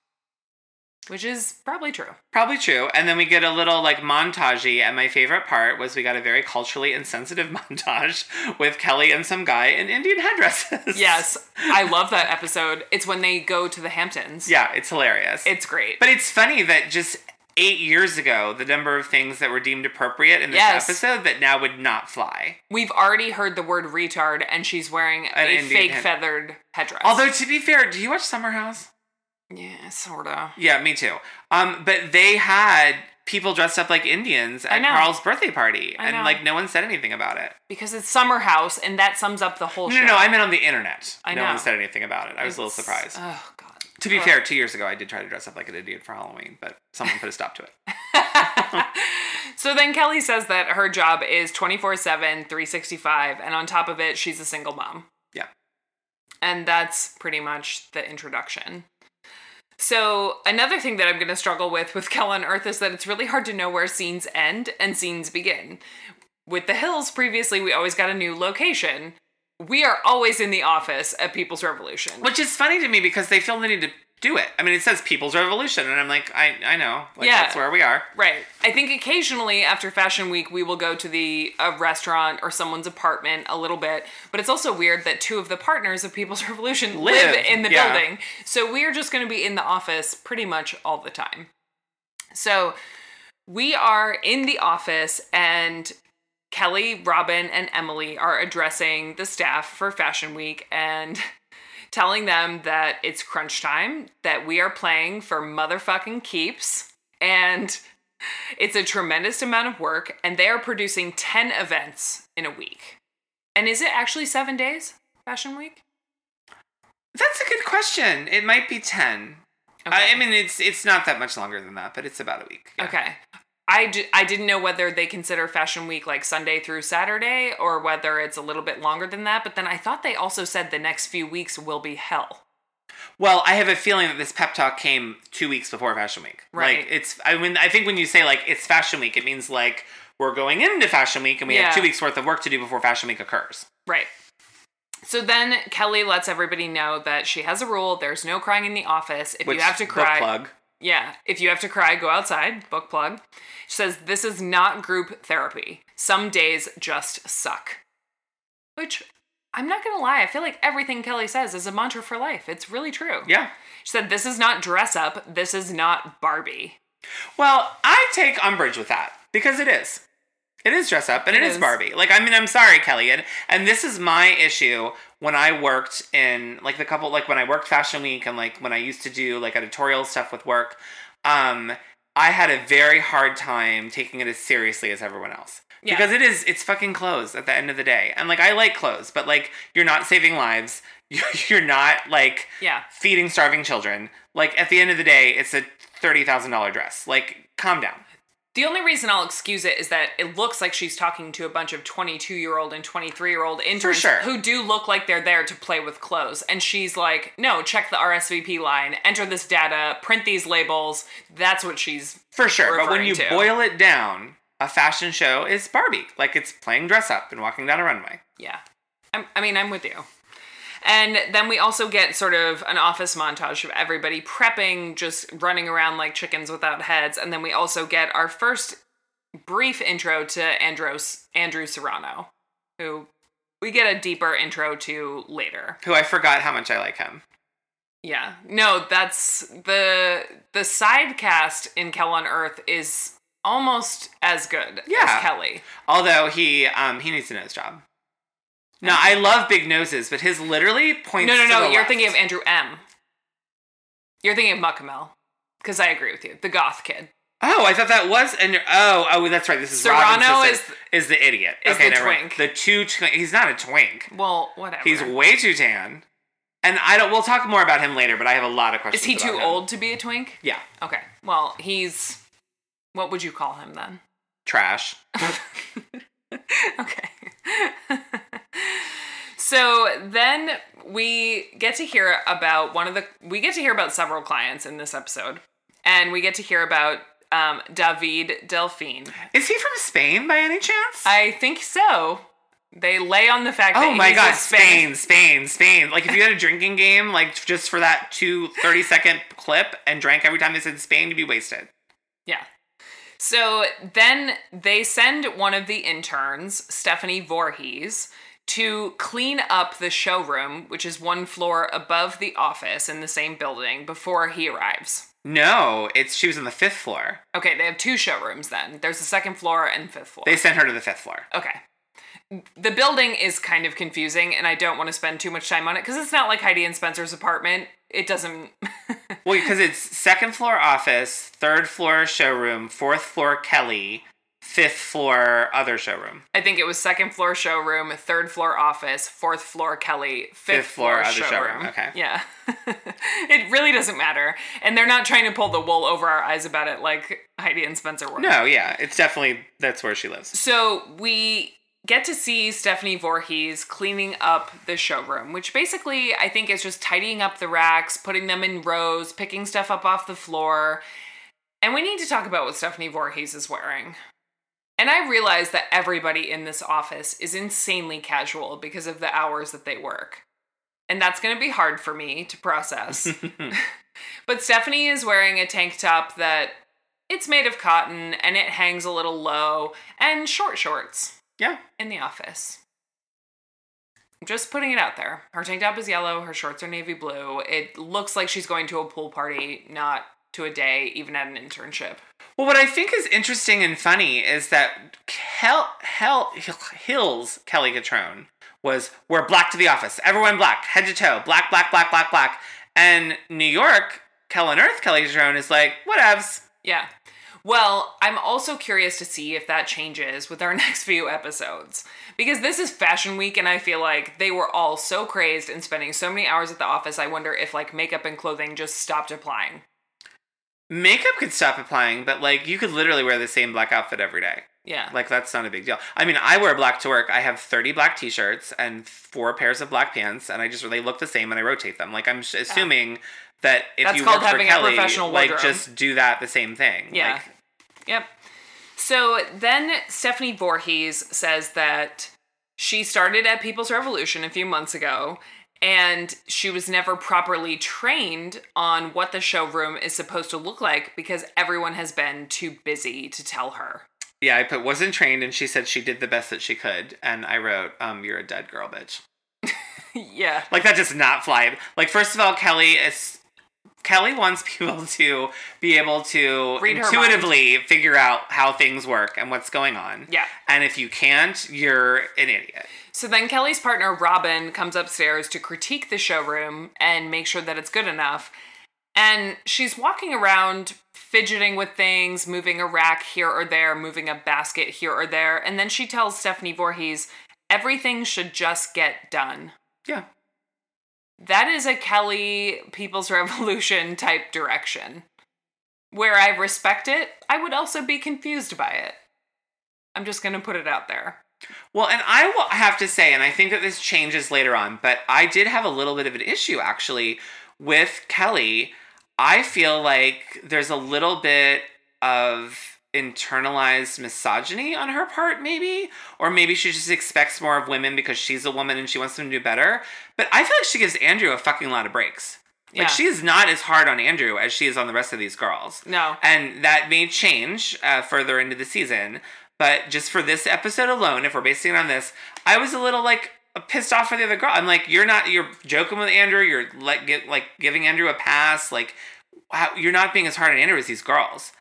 Which is probably true. Probably true. And then we get a little like montagey. And my favorite part was we got a very culturally insensitive [LAUGHS] montage with Kelly and some guy in Indian headdresses. Yes, I [LAUGHS] love that episode. It's when they go to the Hamptons. Yeah, it's hilarious. It's great. but it's funny that just eight years ago, the number of things that were deemed appropriate in this Yes. episode that now would not fly. We've already heard the word retard, and she's wearing An a Indian fake head- feathered headdress. Although to be fair, do you watch Summer House? Yeah, sorta. Yeah, me too. Um, but they had people dressed up like Indians at. Carl's birthday party, I and know. like no one said anything about it. Because it's Summer House, and that sums up the whole No, show. no, no, I meant on the internet. I no know. one said anything about it. I was a little surprised. Oh God. to be Ugh. fair, two years ago I did try to dress up like an Indian for Halloween, but someone put a stop to it. [LAUGHS] so then Kelly says that her job is 24 7, 365, and on top of it, she's a single mom. Yeah. And that's pretty much the introduction. So, another thing that I'm going to struggle with with Kell on Earth is that it's really hard to know where scenes end and scenes begin. With the Hills, previously, we always got a new location. We are always in the office at People's Revolution. Which is funny to me because they feel the need to do it. I mean, it says People's Revolution, and I'm like, I, I know. Like, Yeah. that's where we are. Right. I think occasionally after Fashion Week we will go to the a restaurant or someone's apartment a little bit, but it's also weird that two of the partners of People's [LAUGHS] Revolution live, Live, in the yeah. building. So we're just going to be in the office pretty much all the time. So we are in the office and Kelly, Robyn, and Emily are addressing the staff for Fashion Week and [LAUGHS] telling them that it's crunch time, that we are playing for motherfucking keeps, and it's a tremendous amount of work, and they are producing 10 events in a week. And is it actually seven days, Fashion Week? That's a good question. It might be 10. I, I mean, it's it's not that much longer than that, but it's about a week. Yeah. Okay. I, d- I didn't know whether they consider Fashion Week like Sunday through Saturday or whether it's a little bit longer than that, but then I thought they also said the next few weeks will be hell. Well, I have a feeling that this pep talk came two weeks before Fashion Week. Right. Like it's. I mean, I think when you say like it's Fashion Week, it means like we're going into Fashion Week and we Yeah. have two weeks worth of work to do before Fashion Week occurs. Right. So then Kelly lets everybody know that she has a rule there's no crying in the office. If Which you have to cry, plug. Yeah, if you have to cry, go outside. Book plug. She says this is not group therapy. Some days just suck. Which I'm not gonna lie, I feel like everything Kelly says is a mantra for life. It's really true. Yeah. She said this is not dress up. This is not Barbie. Well, I take umbrage with that because it is. It is dress up and It it is. is. Barbie. Like I mean, I'm sorry, Kelly, and and this is my issue when I worked in like the couple like when I worked Fashion Week and like when I used to do like editorial stuff with work. Um, I had a very hard time taking it as seriously as everyone else. Yeah. Because it is, it's fucking clothes at the end of the day. And like, I like clothes, but like, you're not saving lives. [LAUGHS] You're not like Yeah. feeding starving children. Like at the end of the day, it's a thirty thousand dollar dress. Like, calm down. The only reason I'll excuse it is that it looks like she's talking to a bunch of 22 year old and 23 year old interns sure. who do look like they're there to play with clothes. And she's like, no, check the RSVP line, enter this data, print these labels. That's what she's. For sure. But when you to. boil it down, a fashion show is Barbie. Like it's playing dress up and walking down a runway. Yeah. I'm, I mean, I'm with you. And then we also get sort of an office montage of everybody prepping, just running around like chickens without heads. And then we also get our first brief intro to Andros, Andrew Serrano, who we get a deeper intro to later. Who I forgot how much I like him. Yeah. No, that's the the side cast in Kell on Earth is almost as good Yeah. as Kelly. Although he um he needs a nose job. No, I love big noses, but his literally points. No, no, no. You're left. thinking of Andrew M. You're thinking of Mukamal. Because I agree with you. The goth kid. Oh, I thought that was and oh oh that's right. This is Serrano sister, is the idiot. is okay, the never mind. twink. The two twi- he's not a twink. Well, whatever. He's way too tan. And I don't. We'll talk more about him later. But I have a lot of questions. Is he too him. old to be a twink? Yeah, Okay. Well, he's. What would you call him then? trash. [LAUGHS] okay. [LAUGHS] so then we get to hear about one of the. We get to hear about several clients in this episode. And we get to hear about um, David Delfín. Is he from Spain by any chance? I think so. They lay on the fact that oh my god, a Spain, Spain, Spain. Like if you had a drinking game, like just for that two 30 second clip and drank every time they said Spain, you'd be wasted. Yeah. So then they send one of the interns, Stephanie Voorhees, to clean up the showroom, which is one floor above the office in the same building, before he arrives. No, it's she was on the fifth floor. Okay, they have two showrooms then. There's the second floor and fifth floor. They sent her to the fifth floor. okay. The building is kind of confusing, and I don't want to spend too much time on it because it's not like Heidi and Spencer's apartment. It doesn't. [LAUGHS] Well, because it's second floor office, third floor showroom, fourth floor Kelly, fifth floor other showroom. I think it was second floor showroom, third floor office, fourth floor Kelly, fifth, Fifth floor floor, other showroom. showroom, okay. Yeah. [LAUGHS] it really doesn't matter. And they're not trying to pull the wool over our eyes about it like Heidi and Spencer were. No, yeah, it's definitely that's where she lives. So we get to see Stephanie Voorhees cleaning up the showroom, which basically I think is just tidying up the racks, putting them in rows, picking stuff up off the floor. And we need to talk about what Stephanie Voorhees is wearing. And I realize that everybody in this office is insanely casual because of the hours that they work. And that's going to be hard for me to process. [LAUGHS] [LAUGHS] but Stephanie is wearing a tank top that it's made of cotton and it hangs a little low and short shorts Yeah. in the office. Just putting it out there. Her tank top is yellow, her shorts are navy blue. It looks like she's going to a pool party, not to a day, even at an internship. Well, what I think is interesting and funny is that Hell, Hell, Hills Kelly Cutrone was we're black to the office, everyone black, head to toe, black, black, black, black, black, and New York Kell Earth Kelly Cutrone is like whatevs. Yeah. Well, I'm also curious to see if that changes with our [LAUGHS] next few episodes. Because this is fashion week and I feel like they were all so crazed and spending so many hours at the office. I wonder if like makeup and clothing just stopped applying. Makeup could stop applying, but like you could literally wear the same black outfit every day. Yeah. Like that's not a big deal. I mean, I wear black to work. I have 30 black t-shirts and four pairs of black pants and I just they look the same and I rotate them. Like I'm assuming that if That's you called work for having a Kelly, professional like just do that the same thing. Yeah. Like, Yep. So then Stephanie Voorhees says that she started at People's Revolution a few months ago and she was never properly trained on what the showroom is supposed to look like because everyone has been too busy to tell her. yeah, I put wasn't trained and she said she did the best that she could and I wrote um you're a dead girl bitch. [LAUGHS] yeah. Like that does not fly. Like first of all, Kelly is Kelly wants people [LAUGHS] to be able to intuitively figure out how things work and what's going on. Yeah. And if you can't, you're an idiot. So then Kelly's partner Robyn comes upstairs to critique the showroom and make sure that it's good enough. And she's walking around fidgeting with things, moving a rack here or there, moving a basket here or there. And then she tells Stephanie Voorhees, everything should just get done. Yeah. that is a Kelly People's Revolution [LAUGHS] type direction. Where I respect it, I would also be confused by it. I'm just going to put it out there. Well, and I will have to say, and I think that this changes later on, but I did have a little bit of an issue actually with Kelly. I feel like there's a little bit of internalized misogyny on her part, maybe. Or maybe she just expects more of women because she's a woman and she wants them to do better. But I feel like she gives Andrew a fucking lot of breaks. Like Yeah. she is not as hard on Andrew as she is on the rest of these girls. No. And that may change uh, further into the season. But just for this episode alone, if we're basing it on this, I was a little like pissed off for the other girl. I'm like, you're not, you're joking with Andrew. You're like, get, like giving Andrew a pass. Like, how, you're not being as hard on Andrew as these girls.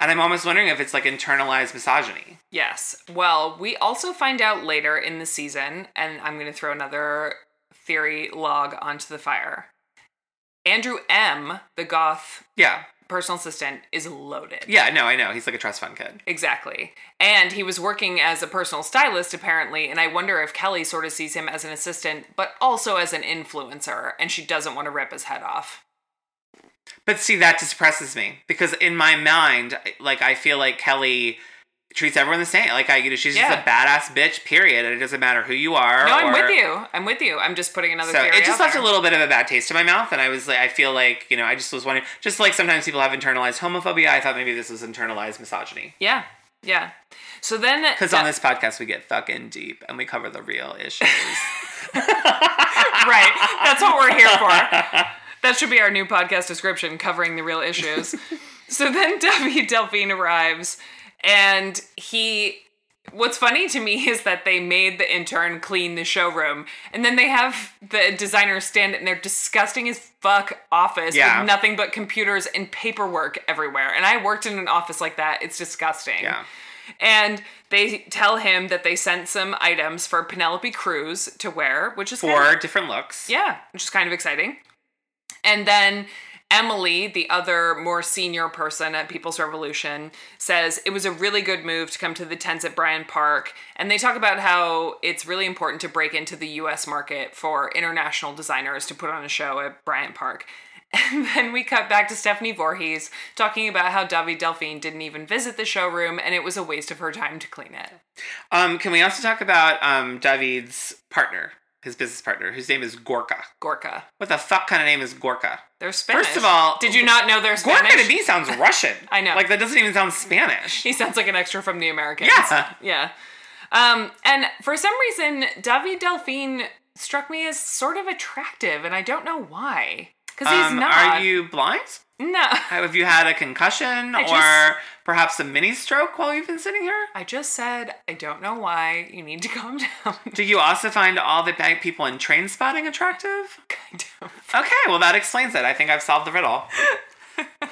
And I'm almost wondering if it's like internalized misogyny. Yes. Well, we also find out later in the season, and I'm going to throw another theory log onto the fire. Andrew M., the goth Yeah. Personal assistant, is loaded. Yeah, no, I know. He's like a trust fund kid. Exactly. And he was working as a personal stylist, apparently. And I wonder if Kelly sort of sees him as an assistant, but also as an influencer, and she doesn't want to rip his head off. But see, that depresses me because in my mind, like I feel like Kelly treats everyone the same. Like I, you know, she's Yeah. just a badass bitch. Period. And it doesn't matter who you are. No, I'm or- with you. I'm with you. I'm just putting another So it just left there. a little bit of a bad taste in my mouth, and I was like, I feel like you know, I just was wondering, just like sometimes people have internalized homophobia. I thought maybe this was internalized misogyny. Yeah. Yeah. So then. Because on this podcast we get fucking deep and we cover the real issues. [LAUGHS] right. That's what we're here for. [LAUGHS] That should be our new podcast description, covering the real issues. [LAUGHS] so then Debbie Delphine arrives, and he. What's funny to me [LAUGHS] is that they made the intern clean the showroom, and then they have the designer stand in their disgusting as fuck office Yeah. with nothing but computers and paperwork everywhere. And I worked in an office like that. It's disgusting. yeah. And they tell him that they sent some items for Penelope Cruz to wear, which is kind of- Four different looks. yeah, which is kind of exciting. And then Emily, the other more senior person at People's Revolution, says it was a really good move to come to the tents at Bryant Park. And they talk about how it's really important to break into the US market for international designers to put on a show at Bryant Park. [LAUGHS] And then we cut back to Stephanie Voorhees talking about how David Delfín didn't even visit the showroom and it was a waste of her time to clean it. Um, can we also talk about um David's partner, his business partner, whose name is Gorka? Gorka. What the fuck kind of name is Gorka? They're Spanish. First of all, did you not know they're Spanish? Gorka to me [LAUGHS] sounds Russian. I know. Like that doesn't even sound Spanish. He sounds like an extra from the Americans. Yeah. Yeah. Um, and for some reason, David Delfín struck me as sort of attractive, and I don't know why. Because he's Um, not. Are you blind? No. [LAUGHS] Have you had a concussion I or just- perhaps a mini stroke while you've been sitting here? I just said, I don't know why. You need to [LAUGHS] calm down. Do you also find all the bad people in Trainspotting attractive? kind of. Okay, well that explains it. I think I've solved the riddle. [LAUGHS] [LAUGHS]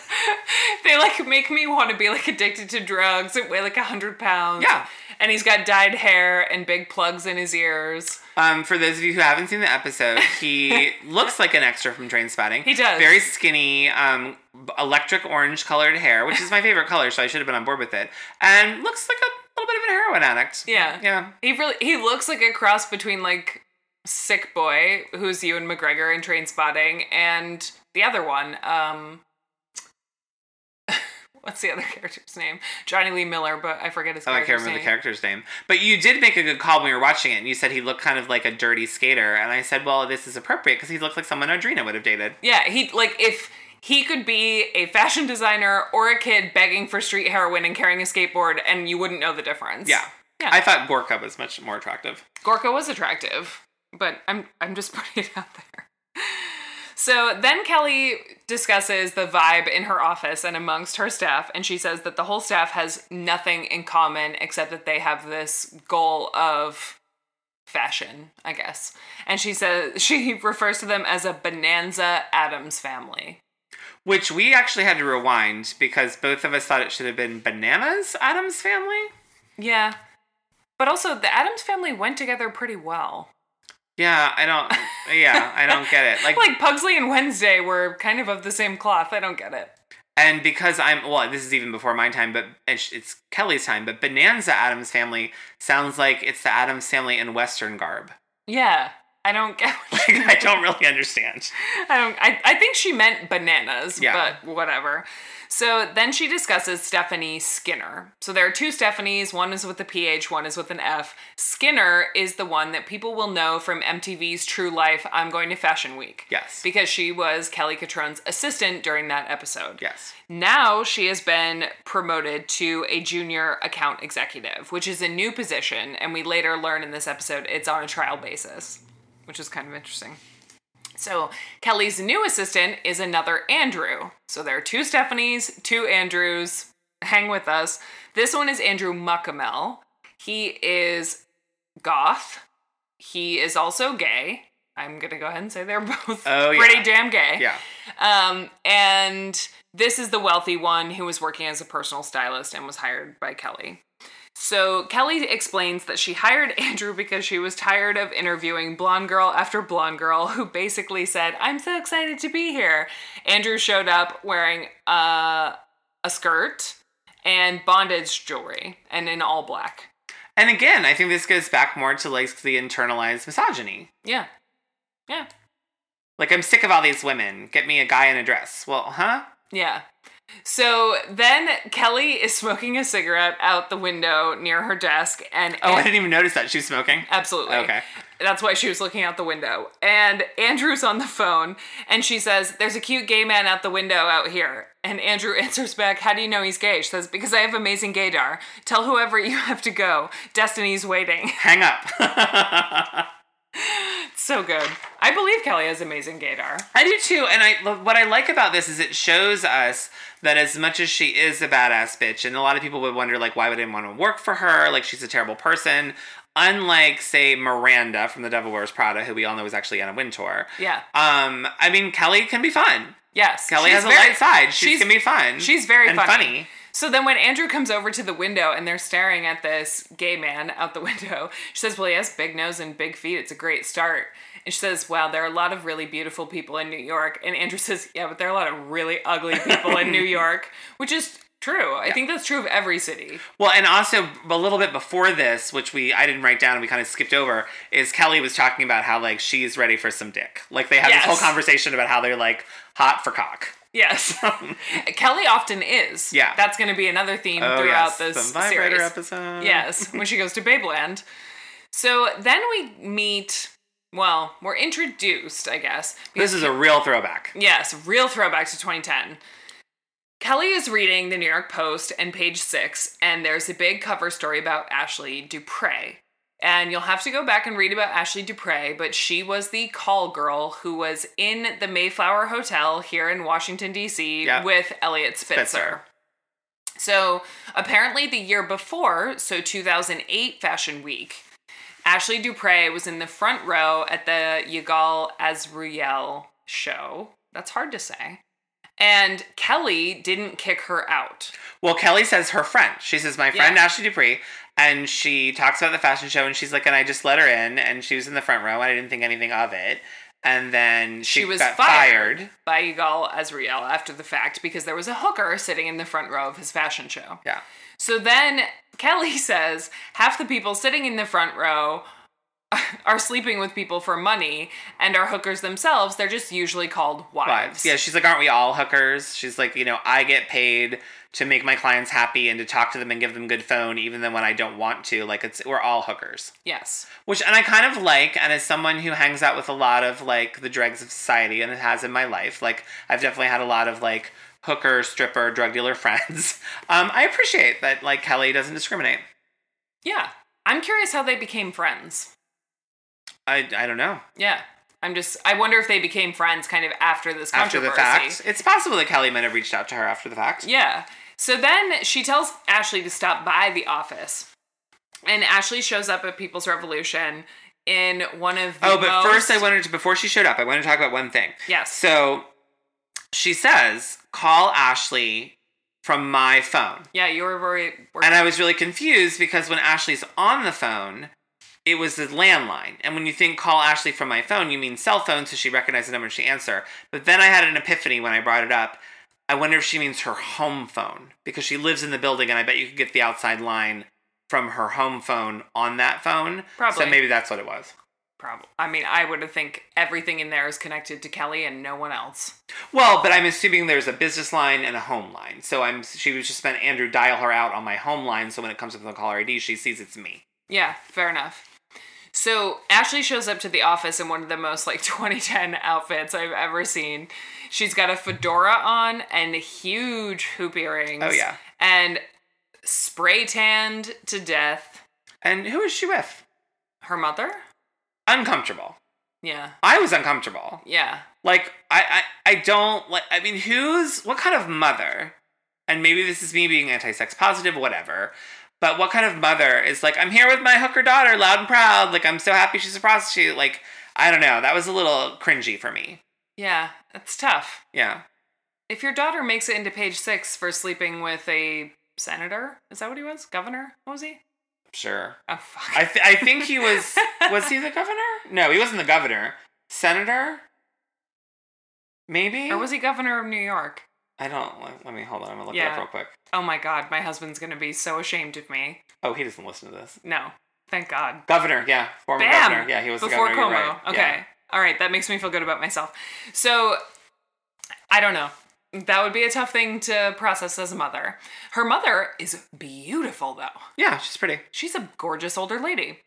They like make me want to be like addicted to drugs and weigh like a hundred pounds. Yeah. And he's got dyed hair and big plugs in his ears. Um, for those of you who haven't seen the episode, he [LAUGHS] looks like an extra from Trainspotting. He does. Very skinny, um, electric orange colored hair, which is my favorite color, so I should have been on board with it. And looks like a little bit of an heroin addict. Yeah. Yeah. He really he looks like a cross between like Sick Boy, who's Ewan McGregor in Trainspotting, and the other one. Um what's the other [LAUGHS] character's name? Jonny Lee Miller, but I forget his Oh, I can't remember name. the character's name. But you did make a good call when we were watching it, and you said he looked kind of like a dirty skater. And I said, well, this is appropriate because he looks like someone Audrina would have dated. Yeah, he like if he could be a fashion designer or a kid begging for street heroin and carrying a skateboard, and you wouldn't know the difference. Yeah. Yeah. I thought Gorka was much more attractive. Gorka was attractive, but I'm I'm just [LAUGHS] putting it out there. So then Kelly discusses the vibe in her office and amongst her staff, and she says that the whole staff has nothing in common except that they have this goal of fashion, I guess. And she says [LAUGHS] she refers to them as a Bonanza Addams family. Which we actually had to rewind because both of us thought it should have been Bananas Addams Family. Yeah. But also the Addams family went together pretty well. Yeah, I don't. Yeah, I don't get it. Like, [LAUGHS] Like Pugsley and Wednesday were kind of of the same cloth. I don't get it. and because I'm well, this is even before my time, but it's, it's Kelly's time. But Bonanza Addams Family sounds like it's the Addams family in Western garb. Yeah. I don't get. What [LAUGHS] I don't really understand. I don't. I, I think she meant bananas, Yeah. but whatever. So then she discusses Stephanie Skinner. So there are two Stephanies. One is with a PH, one is with an F. Skinner is the one that people will know from MTV's True Life. I'm going to Fashion Week. Yes. Because she was Kelly Cutrone's assistant during that episode. Yes. Now she has been promoted to a junior account executive, which is a new position, and we later learn in this episode it's on a trial basis, which is kind of interesting. So Kelly's new assistant is another Andrew. So there are two Stephanies, two Andrews. Hang with us. This one is Andrew Mukamal. He is goth. He is also gay. I'm gonna go ahead and say they're [LAUGHS] both Oh, yeah. pretty damn gay. Yeah. Um, and this is the wealthy one who was working as a personal stylist and was hired by Kelly. So Kelly explains that she hired [LAUGHS] Andrew because she was tired of interviewing blonde girl after blonde girl who basically said, "I'm so excited to be here." Andrew showed up wearing uh, a skirt and bondage jewelry and in all black. And again, I think this goes back more to like the internalized misogyny. Yeah. Yeah. Like I'm sick of all these women. Get me a guy in a dress. Well, huh? Yeah. So then Kelly is smoking a cigarette out the window near her desk and Oh, I didn't even notice that she's smoking. Absolutely. Okay. That's why she was looking out the window. And Andrew's on the phone and she says, There's a cute gay man out the window out here. And Andrew [LAUGHS] answers back, How do you know he's gay? She says, Because I have amazing gaydar. Tell whoever you have to go. Destiny's waiting. Hang up. [LAUGHS] [LAUGHS] so good. I believe Kelly has amazing gaydar. I do too, and I what I like about this is it shows us that as much as she is a badass bitch, and a lot of people would wonder like why would I want to work for her? Like she's a terrible person. Unlike say Miranda from The Devil Wears Prada, who we all know is actually Anna Wintour. Yeah. Um, I mean Kelly can be fun. Yes. Kelly she's has a light side. She she's- can be fun. She's very and funny. funny. So then when Andrew comes over to the window and they're staring at this gay man out the [LAUGHS] window, she says, Well, he has big nose and big feet. It's a great start. And she says, Wow, there are a lot of really beautiful people in New York. And Andrew [LAUGHS] says, Yeah, but there are a lot of really ugly people in New [LAUGHS] York, which is true. I think that's true of every city. Well, and also a little bit before this, which we I didn't write down and we kind of skipped over, is Kelly was talking about how like she's ready for some dick. Like they have Yes. this whole conversation about how they're like hot for cock. Yes. [LAUGHS] Kelly often is. Yeah. That's going to be another theme Oh, throughout yes, this the vibrator series. episode. Yes, when she goes to Babeland. So then we meet, well, we're introduced, I guess. This is a real throwback. Yes, real throwback to 2010. Kelly is reading the New York Post and page six, and there's a big cover story about Ashley Dupre. And you'll have to go back and read about Ashley Dupre, but she was the call girl who was in the Mayflower Hotel here in Washington, D.C. Yeah. with Eliot Spitzer. Spitzer. So apparently, the year before, so 2008 Fashion Week, Ashley Dupre was in the front row at the Yigal Azrouël show. That's hard to say. And Kelly didn't kick her out. Well, Kelly says her friend. She says my friend Yeah. Ashley Dupree, and she talks about the fashion show, and she's like, and I just let her in, and she was in the front row, and I didn't think anything of it. And then she, She was got fired, fired. by Yigal Azrouël after the fact because there was a hooker sitting in the front row of his fashion show. Yeah. So then Kelly [LAUGHS] says half the people sitting in the front row [LAUGHS] are sleeping with people for money and are hookers themselves. They're just usually called wives. Wives. Yeah, she's like, aren't we all hookers? She's like, you know, I get paid to make my clients happy and to talk to them and give them good phone, even then when I don't want to. Like, it's we're all hookers. Yes. Which, and I kind of like, and as someone who hangs out with a lot of like the dregs of society, and it has in my life, like I've definitely had a lot of like hooker, stripper, drug dealer [LAUGHS] friends. Um, I appreciate that like Kelly doesn't discriminate. Yeah. I'm curious how they became friends. I I don't know. Yeah. I'm just I wonder if they became friends kind of after this After the fact, it's possible that Kelly might have reached out to her after the fact. Yeah. So then she tells Ashley to stop by the office. And Ashley shows up at People's Revolution in one of the Oh, but most- first I wanted to before she showed up, I wanted to talk about one thing. Yes. So she says, "Call Ashley from my phone." Yeah, you were very And I was really confused because when Ashley's on the phone, it was the landline. And when you think call Ashley from my phone, you mean cell phone, so she recognized the number and she answer. But then I had an epiphany when I brought it up. I wonder if she means her home phone because she lives in the building and I bet you could get the outside line from her home phone on that phone. Probably. So maybe that's what it was. Probably. I mean, I would think everything in there is connected to Kelly and no one else. Well, but I'm assuming there's a business line and a home line. So I'm she was just meant Andrew dial her out on my home line. So when it comes up with the caller ID, she sees it's me. Yeah, fair enough. So Ashley shows up to the office in one of the most like [LAUGHS] 2010 outfits I've ever seen. She's got a fedora on and huge hoop earrings. Oh, yeah. And spray tanned to death. And who is she with? Her mother? Uncomfortable. Yeah. I was uncomfortable. Yeah. Like I, I I don't like I mean who's what kind of mother and maybe this is me being anti-sex positive whatever but what kind of mother is like I'm here with my hooker daughter loud and proud like I'm so happy she's a prostitute like I don't know that was a little cringy for me Yeah. That's tough. yeah If your daughter makes it into page six for sleeping with a senator, is that what he was? Governor? What was he? sure Oh, fuck. I th- I think he was [LAUGHS] was he the governor no he wasn't the governor senator maybe or was he governor of New York? I don't let, let me hold on I'm gonna look it up real quick Oh my god, my husband's gonna be so ashamed of me. oh he doesn't listen to this No. Thank God. governor yeah former Bam! governor yeah he was the Before governor Cuomo. right. Okay. Yeah. All right, that makes me feel good about myself. So, I don't know. That would be a tough thing to process as a mother. Her mother is beautiful, though. Yeah, she's pretty. She's a gorgeous older lady.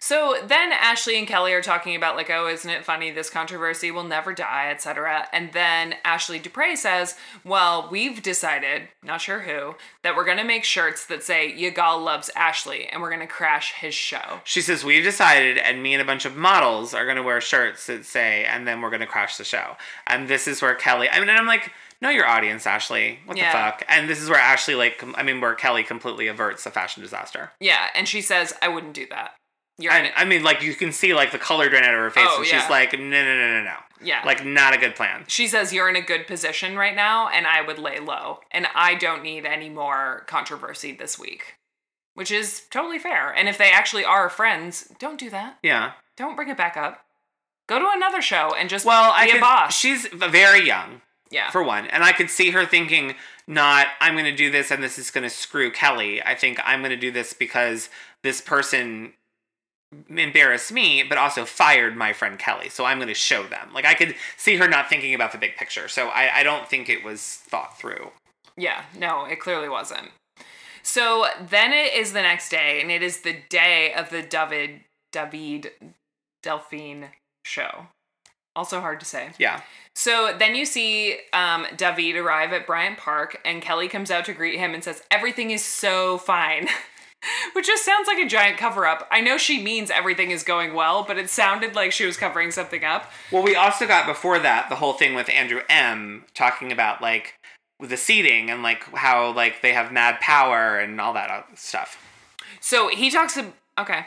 So then Ashley and Kelly are talking about like, oh, isn't it funny this controversy will never die, etc. And then Ashley Dupre says, well, we've decided, not sure who, that we're gonna make shirts that say Yagal loves Ashley, and we're gonna crash his show. She says, We've decided, and me and a bunch of models are going to wear shirts that say, and then we're going to crash the show. And this is where Kelly, I mean, and I'm like, Know your audience, Ashley. What Yeah. the fuck? And this is where Ashley, like, I mean, where Kelly completely averts a fashion disaster. Yeah, and she says, I wouldn't do that. You're And. I mean, like, you can see, like, the color drain out of her face, Oh, and yeah. she's like, No, no, no, no, no. Yeah. Like, not a good plan. She says, You're in a good position right now, and I would lay low. And I don't need any more controversy this week. Which is totally fair. And if they actually are friends, don't do that. Yeah. Don't bring it back up. Go to another show and just Well, be I a could, boss. she's very young. yeah. for one. And I could see her thinking, not, I'm going to do this and this is going to screw Kelly. I think I'm going to do this because this person embarrassed me, but also fired my friend Kelly. So I'm going to show them. Like, I could see her not thinking about the big picture. So I, I don't think it was thought through. yeah. No, it clearly wasn't. So then it is the next day, and it is the day of the David David Delfín show. Also hard to say. Yeah. So then you see um, David arrive at Bryant Park, and Kelly comes out to greet him and says, Everything is so fine. [LAUGHS] Which just sounds like a giant cover up. I know she means everything is going well, but it sounded like she was covering something up. Well, we also got before that the whole thing with Andrew M talking about like the seating and like how like they have mad power and all that stuff. So he talks to. Okay.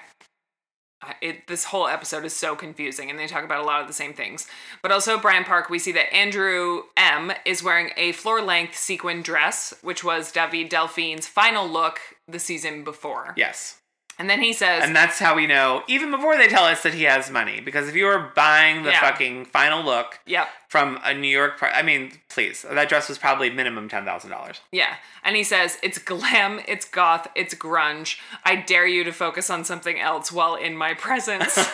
It, this whole episode is so confusing, and they talk about a lot of the same things. But also, Bryant Park, we see that Andrew M is wearing a floor length sequin dress, which was David Delfín's final look the season before. Yes. And then he says, And that's how we know, even before they tell us that he has money. Because if you were buying the Yeah. fucking final look Yep. from a New York, pri- I mean, please, that dress was probably minimum ten thousand dollars. Yeah. And he says, It's glam, it's goth, it's grunge. I dare you to focus on something else while in my presence. [LAUGHS] [LAUGHS]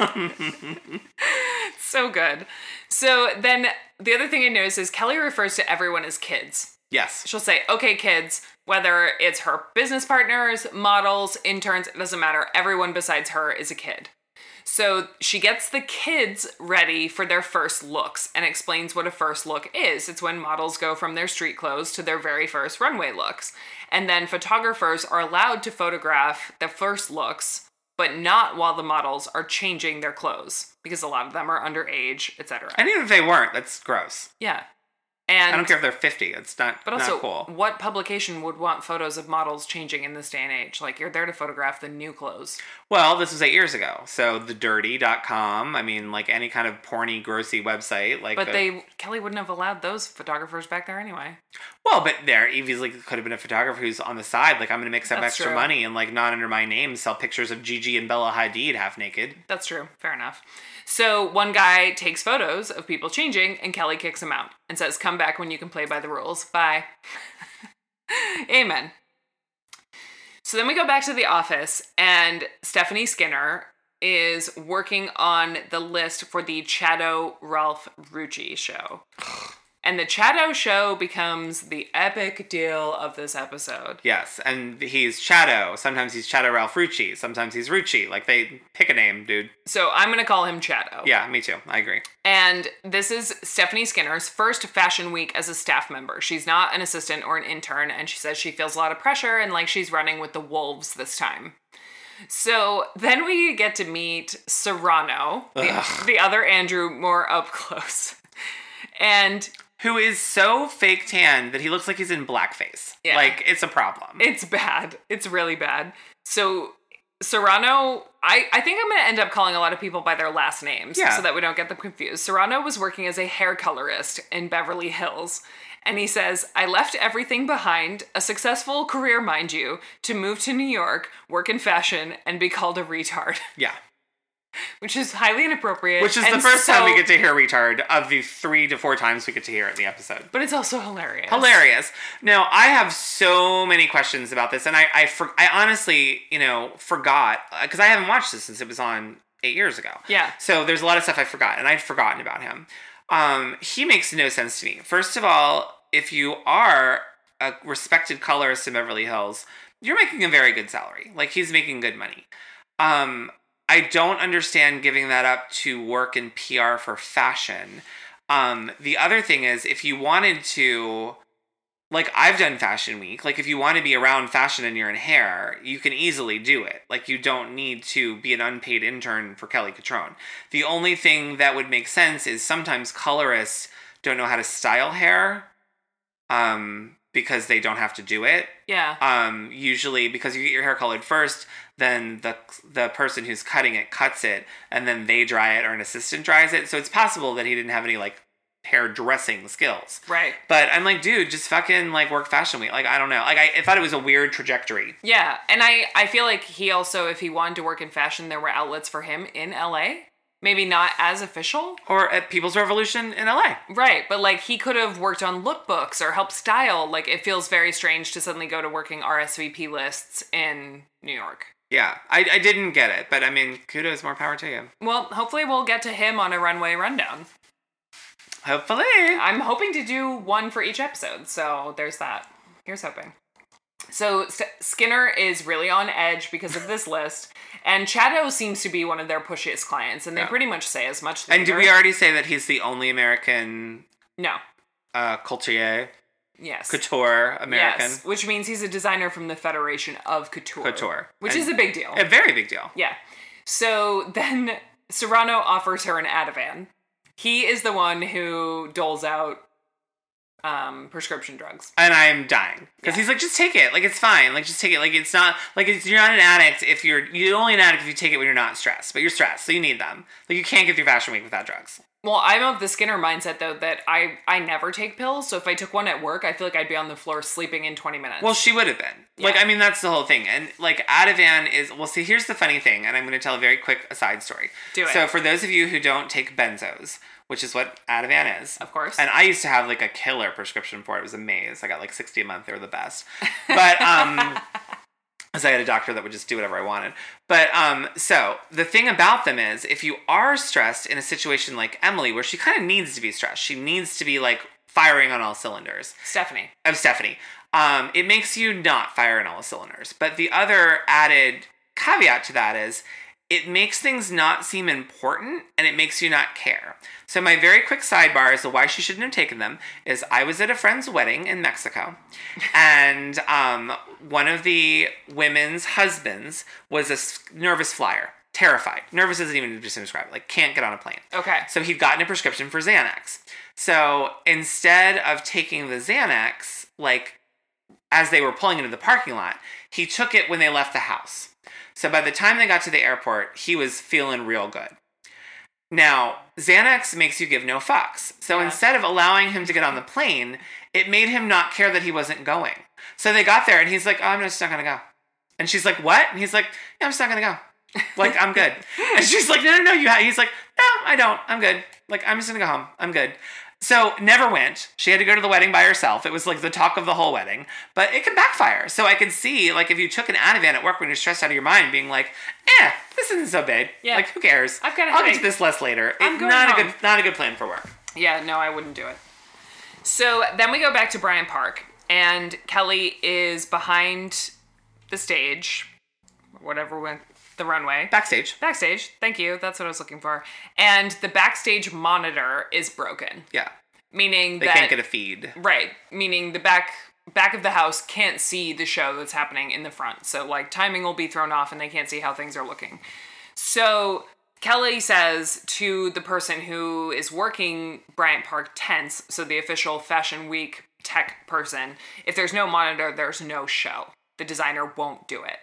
so good. So then the other thing I noticed is Kelly refers to everyone as kids. Yes. She'll say, Okay, kids, whether it's her business partners, models, interns, it doesn't matter. Everyone besides her is a kid. So she gets the kids ready for their first looks and explains what a first look is. It's when models go from their street clothes to their very first runway looks. And then photographers are allowed to photograph the first looks, but not while the models are changing their clothes because a lot of them are underage, etc. And even if they weren't, that's gross. Yeah. And I don't care if they're fifty. It's not. but also, not cool. what publication would want photos of models changing in this day and age? Like, you're there to photograph the new clothes. Well, this was eight years ago. So thedirty.com. I mean, like any kind of porny, grossy website. Like, But a- they, Kelly wouldn't have allowed those photographers back there anyway. Well, but there easily could have been a photographer who's on the side, like I'm going to make some That's extra true. money and like not under my name sell pictures of Gigi and Bella Hadid half naked. That's true. Fair enough. So one guy takes photos of people changing, and Kelly kicks him out and says, Come back when you can play by the rules. Bye. [LAUGHS] Amen. So then we go back to the office, and Stephanie Skinner is working on the list for the Chado Ralph Rucci show. [SIGHS] [SIGHS] And the Chado show becomes the epic deal of this episode. Yes, and he's Chado. Sometimes he's Chado Ralph Rucci. Sometimes he's Rucci. Like they pick a name, dude. So I'm going to call him Chado. Yeah, me too. I agree. And this is Stephanie Skinner's first fashion week as a staff member. She's not an assistant or an intern, and she says she feels a lot of pressure and like she's running with the wolves this time. So then we get to meet Serrano, the, the other Andrew, more up [LAUGHS] close. And Who is so fake tan that he looks like he's in blackface. Yeah. Like it's a problem. it's bad. It's really bad. So Serrano, I, I think I'm going to end up calling a lot of people by their last names Yeah. so that we don't get them confused. Serrano was working as a hair colorist in Beverly Hills. And he says, I left everything behind, a successful career, mind you, to move to New York, work in fashion, and be called a retard, yeah. Which is highly inappropriate. Which is the first time we get to hear retard of the three to four times we get to hear it in the episode. But it's also hilarious. Hilarious. Now, I have so many questions about this, and I I, for, I honestly, you know, forgot because I haven't watched this since it was on eight years ago. Yeah. So there's a lot of stuff I forgot, and I'd forgotten about him. Um, he makes no sense to me. First of all, if you are a respected colorist in Beverly Hills, you're making a very good salary. Like he's making good money. Um, I don't understand giving that up to work in PR for fashion. Um, the other thing is, if you wanted to, like I've done Fashion Week, like if you want to be around fashion and you're in hair, you can easily do it. Like you don't need to be an unpaid intern for Kelly Cutrone. The only thing that would make sense is sometimes colorists don't know how to style hair, um, because they don't have to do it Yeah. um, usually because you get your hair colored first, then the the person who's cutting it cuts it, and then they dry it or an assistant dries it. So it's possible that he didn't have any like hair dressing skills. Right. But I'm like, dude, just fucking like work fashion week. Like I don't know. Like I, I thought it was a weird trajectory. Yeah, and I I feel like he also if he wanted to work in fashion there were outlets for him in LA. Maybe not as official. Or at People's Revolution in LA. Right, but like he could have worked on lookbooks or helped style. Like it feels very strange to suddenly go to working RSVP lists in New York. Yeah, I, I didn't get it, but I mean, kudos, more power to you. Well, hopefully we'll get to him on a runway rundown. Hopefully. I'm hoping to do one for each episode, so there's that. Here's hoping. So S- Skinner is really on edge because of this [LAUGHS] list, and Chado seems to be one of their pushiest clients, and they Yeah. pretty much say as much. And did we already say that he's the only American No. uh, couturier, Yes. couture American? Yes, which means he's a designer from the Federation of Couture. Couture. Which And- is a big deal. A very big deal. Yeah. So then Serrano offers her an Ativan. He is the one who doles out um, prescription drugs. and I'm dying because Yeah. he's like, just take it, like it's fine, like just take it, like it's not like it's, you're not an addict if you're you're only an addict if you take it when you're not stressed, but you're stressed, so you need them. Like you can't get through Fashion Week without drugs. Well, I'm of the Skinner mindset though that I I never take pills, so if I took one at work, I feel like I'd be on the floor sleeping in 20 minutes. Well, she would have been. Like I mean, that's the whole thing, and like Ativan is. Well, see, here's the funny thing, and I'm going to tell a very quick aside story. Do it. So for those of you who don't take benzos, which is what Ativan is, Of course. and I used to have like a killer prescription for it. It was a maze. I got like 60 a month. They were the best. But um. [LAUGHS] Because I had a doctor that would just do whatever I wanted. But um, so the thing about them is, if you are stressed in a situation like Emily, where she kind of needs to be stressed, she needs to be like firing on all cylinders Stephanie. of Stephanie. Um, it makes you not fire on all cylinders. But the other added caveat to that is it makes things not seem important and it makes you not care. So my very quick sidebar as to why she shouldn't have taken them is I was at a friend's wedding in Mexico, [LAUGHS] and um, one of the women's husbands was a nervous flyer, terrified. Nervous isn't even just to describe it. Like can't get on a plane. Okay. So he'd gotten a prescription for Xanax. So instead of taking the Xanax, like as they were pulling into the parking lot, he took it when they left the house. So by the time they got to the airport, he was feeling real good. Now, Xanax makes you give no fucks. So Yeah. instead of allowing him to get on the plane, it made him not care that he wasn't going. So they got there and he's like, oh, I'm just not gonna go. And she's like, what? And he's like, yeah, I'm just not gonna go. Like, I'm good. [LAUGHS] and she's like, no, no, no, you have. He's like, no, I don't. I'm good. Like, I'm just gonna go home. I'm good. So never went. She had to go to the wedding by herself. It was like the talk of the whole wedding. But it can backfire. So I could see like if you took an Ativan at work when you're stressed out of your mind, being like, eh, this isn't so bad. Yeah. Like who cares? I've got a I'll get to this less later. I'm It's going not a good not a good plan for work. Yeah, no, I wouldn't do it. So then we go back to Bryant Park, and Kelly is behind the stage, whatever went the runway. Backstage. Backstage, thank you. That's what I was looking for. And the backstage monitor is broken, Yeah. meaning They that can't get a feed. right, meaning the back back of the house can't see the show that's happening in the front. So like timing will be thrown off, and they can't see how things are looking. So Kelly says to the person who is working Bryant Park tents, so the official Fashion Week tech person, if there's no monitor, there's no show. The designer won't do it.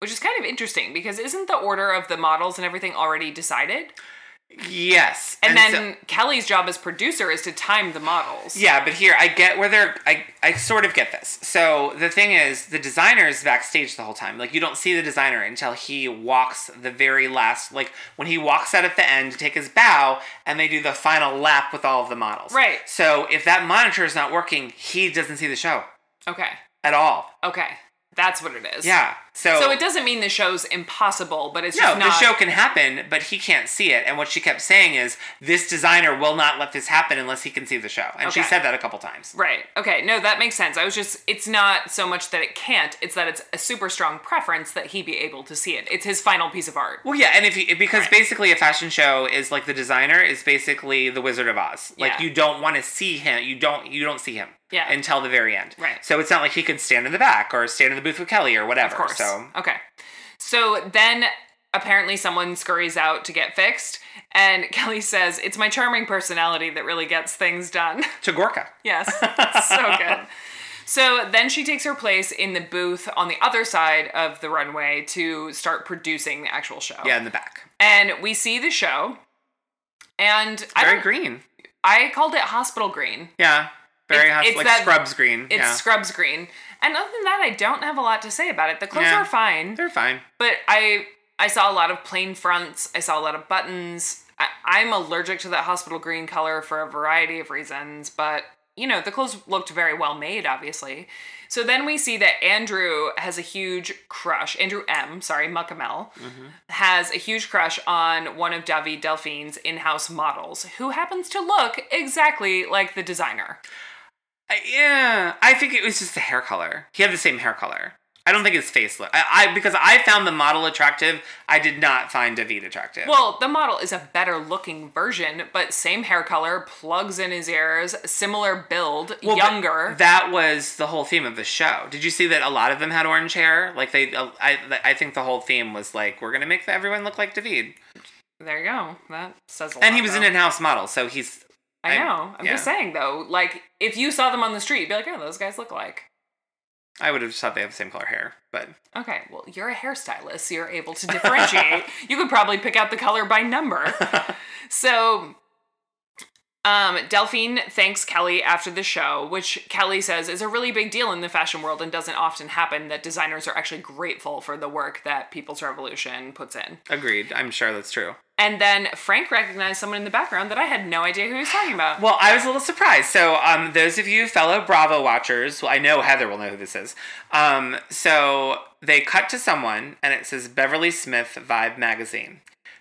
Which is kind of interesting because isn't the order of the models and everything already decided? Yes. And, so- then Kelly's job as producer is to time the models. Yeah, but here I get where they're. I I sort of get this. So the thing is, the designer is backstage the whole time. Like you don't see the designer until he walks the very last. Like when he walks out at the end to take his bow, and they do the final lap with all of the models. Right. So if that monitor is not working, he doesn't see the show Okay. at all. Okay. That's what it is. Yeah. So. So it doesn't mean the show's impossible, but it's no, just the not. show can happen, but he can't see it. And what she kept saying is, this designer will not let this happen unless he can see the show. And she said that a couple times. Right. Okay. No, that makes sense. I was just, it's not so much that it can't, it's that it's a super strong preference that he be able to see it. It's his final piece of art. Well, yeah, and if you because Right. basically a fashion show is like the designer is basically the Wizard of Oz. Like Yeah. you don't want to see him. You don't you don't see him. Yeah. Until the very end. Right. So it's not like he could stand in the back or stand in the booth with Kelly or whatever. Of course. So Okay. So then apparently someone scurries out to get fixed, and [LAUGHS] Kelly says, It's my charming personality that really gets things done. [LAUGHS] to Gorka. Yes, [LAUGHS] so good. So then she takes her place in the booth on the other side of the runway to start producing the actual show. Yeah, in the back. And we see the show, and I Very green. I called it hospital green. Yeah. Very It's- it's like that- scrubs green. It's yeah. scrubs green. And other than that, I don't have a lot to say about it. The clothes Yeah. are fine, They're fine. but I I saw a lot of plain fronts. I saw a lot of buttons. I, I'm allergic to that hospital green color for a variety of reasons, but you know the clothes looked very well made, obviously. So then we see that Andrew has a huge crush. Andrew M, sorry, Mukamal, mm-hmm. has a huge crush on one of David Delfín's in-house models, who happens to look exactly like the designer. I, yeah, I think it was just the hair color. He had the same hair color. I don't think his face look. I, I because I found the model attractive. I did not find David attractive. Well, the model is a better looking version, but same hair color, plugs in his ears, similar build, Well, younger. That was the whole theme of the show. Did you see that a lot of them had orange hair? Like they, uh, I, I think the whole theme was like we're gonna make everyone look like David, there you go. That says a lot. and he was an in-house model, so he's. I I'm- know. I'm just saying though, like if you saw them on the street, you'd be like, oh, those guys look like. I would have just thought they have the same color hair, but Okay, well, you're a hairstylist, so you're able to differentiate. [LAUGHS] you could probably pick out the color by number. [LAUGHS] so, um, Delfín thanks Kelly after the show, which Kelly says is a really big deal in the fashion world and doesn't often happen that designers are actually grateful for the work that People's Revolution puts in. agreed. I'm sure that's true. And then Frank recognized someone in the background that I had no idea who he was talking about. Well, I was a little surprised. So, um, those of you fellow Bravo watchers, well, I know Heather will know who this is. Um, so they cut to someone, and it says Beverly Smith Vibe Magazine,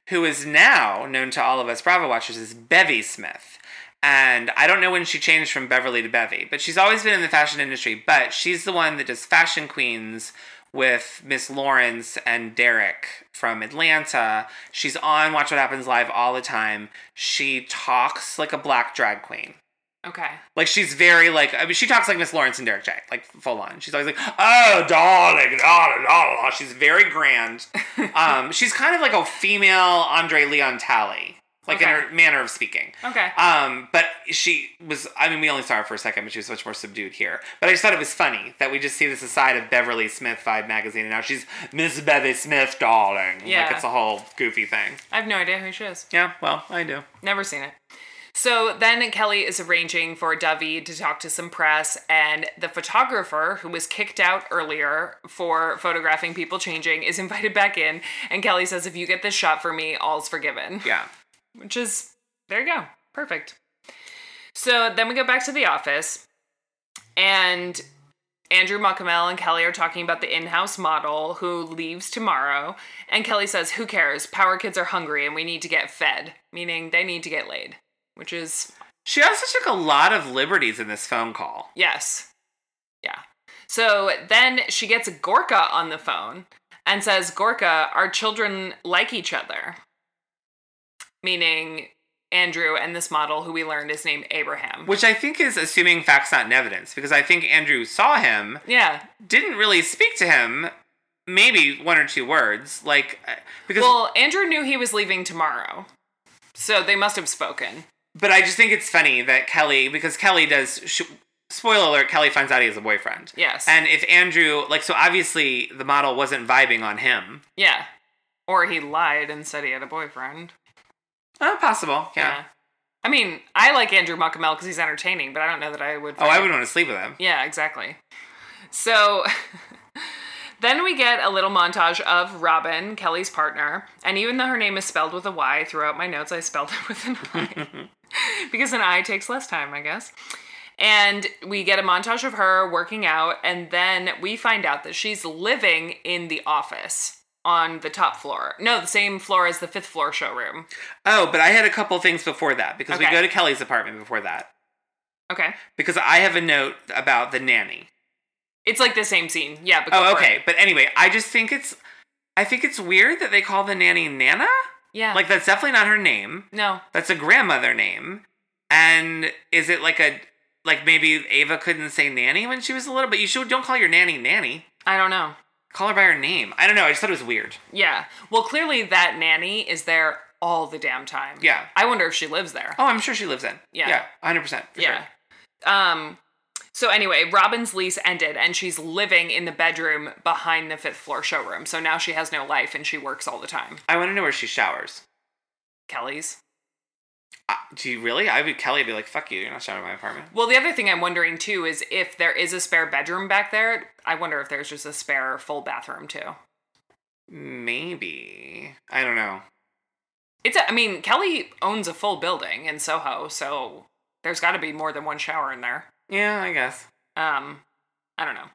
who is now known to all of us Bravo watchers as Bevy Smith. And I don't know when she changed from Beverly to Bevy, but she's always been in the fashion industry. But she's the one that does Fashion Queens with Miss Lawrence and Derek from Atlanta. She's on Watch What Happens Live all the time. She talks like a black drag queen. Okay. Like she's very like I mean she talks like Miss Lawrence and Derek J, like full on. She's always like, oh darling, da, da, da, da. she's very grand. [LAUGHS] um, she's kind of like a female Andre Leon Talley, like in her manner of speaking. Okay. Um, but she was, I mean, we only saw her for a second, but she was much more subdued here. But I just thought it was funny that we just see this aside of Beverly Smith Vibe magazine, and now she's Miss Bevy Smith, darling. Yeah. Like it's a whole goofy thing. I have no idea who she is. Yeah, well, I do. Never seen it. So then Kelly is arranging for David to talk to some press, and the photographer who was kicked out earlier for photographing people changing is [LAUGHS] invited back in. And Kelly says, If you get this shot for me, all's forgiven. Yeah. Which is, there you go. Perfect. So then we go back to the office, and Andrew Mukamal and Kelly are talking about the in house model who leaves tomorrow. And Kelly says, Who cares? Power kids are hungry and we need to get fed, meaning they need to get laid, which is, She also took a lot of liberties in this phone call. yes. Yeah. So then she gets Gorka on the phone and says, Gorka, our children like each other. Meaning Andrew and this model who we learned is named Abraham. Which I think is assuming facts, not in evidence, because I think Andrew saw him, yeah. didn't really speak to him, maybe one or two words, like uh, because. Well, Andrew knew he was leaving tomorrow. So they must have spoken. but I just think it's funny that Kelly, because Kelly does. Sh- spoiler alert: Kelly finds out he has a boyfriend. Yes. And if Andrew, like, so obviously the model wasn't vibing on him. Yeah. Or he lied and said he had a boyfriend. Uh, possible, yeah. I mean, I like Andrew Mukamal because he's entertaining, but I don't know that I would. Oh, I would want to sleep with him. Yeah, exactly. So [LAUGHS] then we get a little montage of Robyn, Kelly's partner, and even though her name is spelled with a Y throughout my notes, I spelled it [LAUGHS] with an I [LAUGHS] because an I takes less time, I guess. And we get a montage of her working out, and then we find out that she's living in the office on the top floor. No, the same floor as the fifth floor showroom. Oh, but I had a couple things before that because we go to Kelly's apartment before that. Okay. Because I have a note about the nanny. It's like the same scene. Yeah, but Oh, okay. But anyway, I just think it's I think it's weird that they call the nanny Nana. Yeah. Like that's definitely not her name. no. That's a grandmother name. And is it like a like maybe Ava couldn't say nanny when she was a little but you should don't call your nanny nanny. I don't know. Call her by her name. I don't know. I just thought it was weird. Yeah. Well, clearly that nanny is there all the damn time. Yeah. I wonder if she lives there. Oh, I'm sure she lives in. Yeah. Yeah. 100%. yeah. sure. Um so anyway, Robyn's lease ended and she's living in the bedroom behind the fifth floor showroom. So now she has no life and she works all the time. I want to know where she showers. Kelly's. Uh, do you really? I would Kelly would be like, "Fuck you! You're not showering in my apartment." Well, the other thing I'm wondering too is if there is a spare bedroom back there, I wonder if there's just a spare full bathroom too. Maybe. I don't know. It's a, I mean, Kelly owns a full building in Soho, so there's got to be more than one shower in there. Yeah, I guess. Um, I don't know.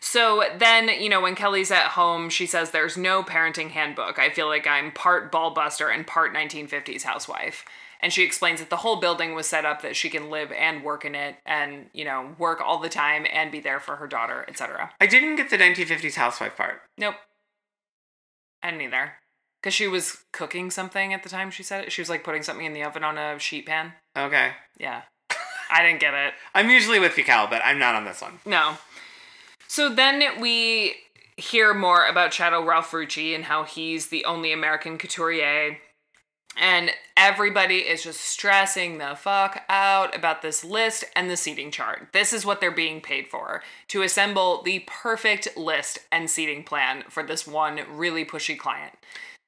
So then, you know, when Kelly's at home, she says there's no parenting handbook. I feel like I'm part ballbuster and part 1950s housewife. And she explains that the whole building was set up that she can live and work in it and, you know, work all the time and be there for her daughter, etc. I didn't get the 1950s housewife part. Nope. I didn't either. Because she was cooking something at the time she said it. She was like putting something in the oven on a sheet pan. Okay. Yeah. I didn't get it. [LAUGHS] I'm usually with you, Cal, but I'm not on this one. No. So then we hear more about Chado Ralph Rucci and how he's the only American couturier. And everybody is just stressing the fuck out about this list and the seating chart. This is what they're being paid for to assemble the perfect list and seating plan for this one really pushy client.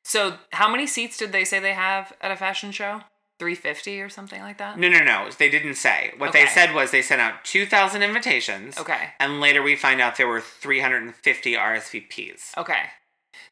So, how many seats did they say they have at a fashion show? 350 or something like that? No, no, no. They didn't say. What they said was they sent out 2,000 invitations. Okay. And later we find out there were 350 RSVPs. Okay.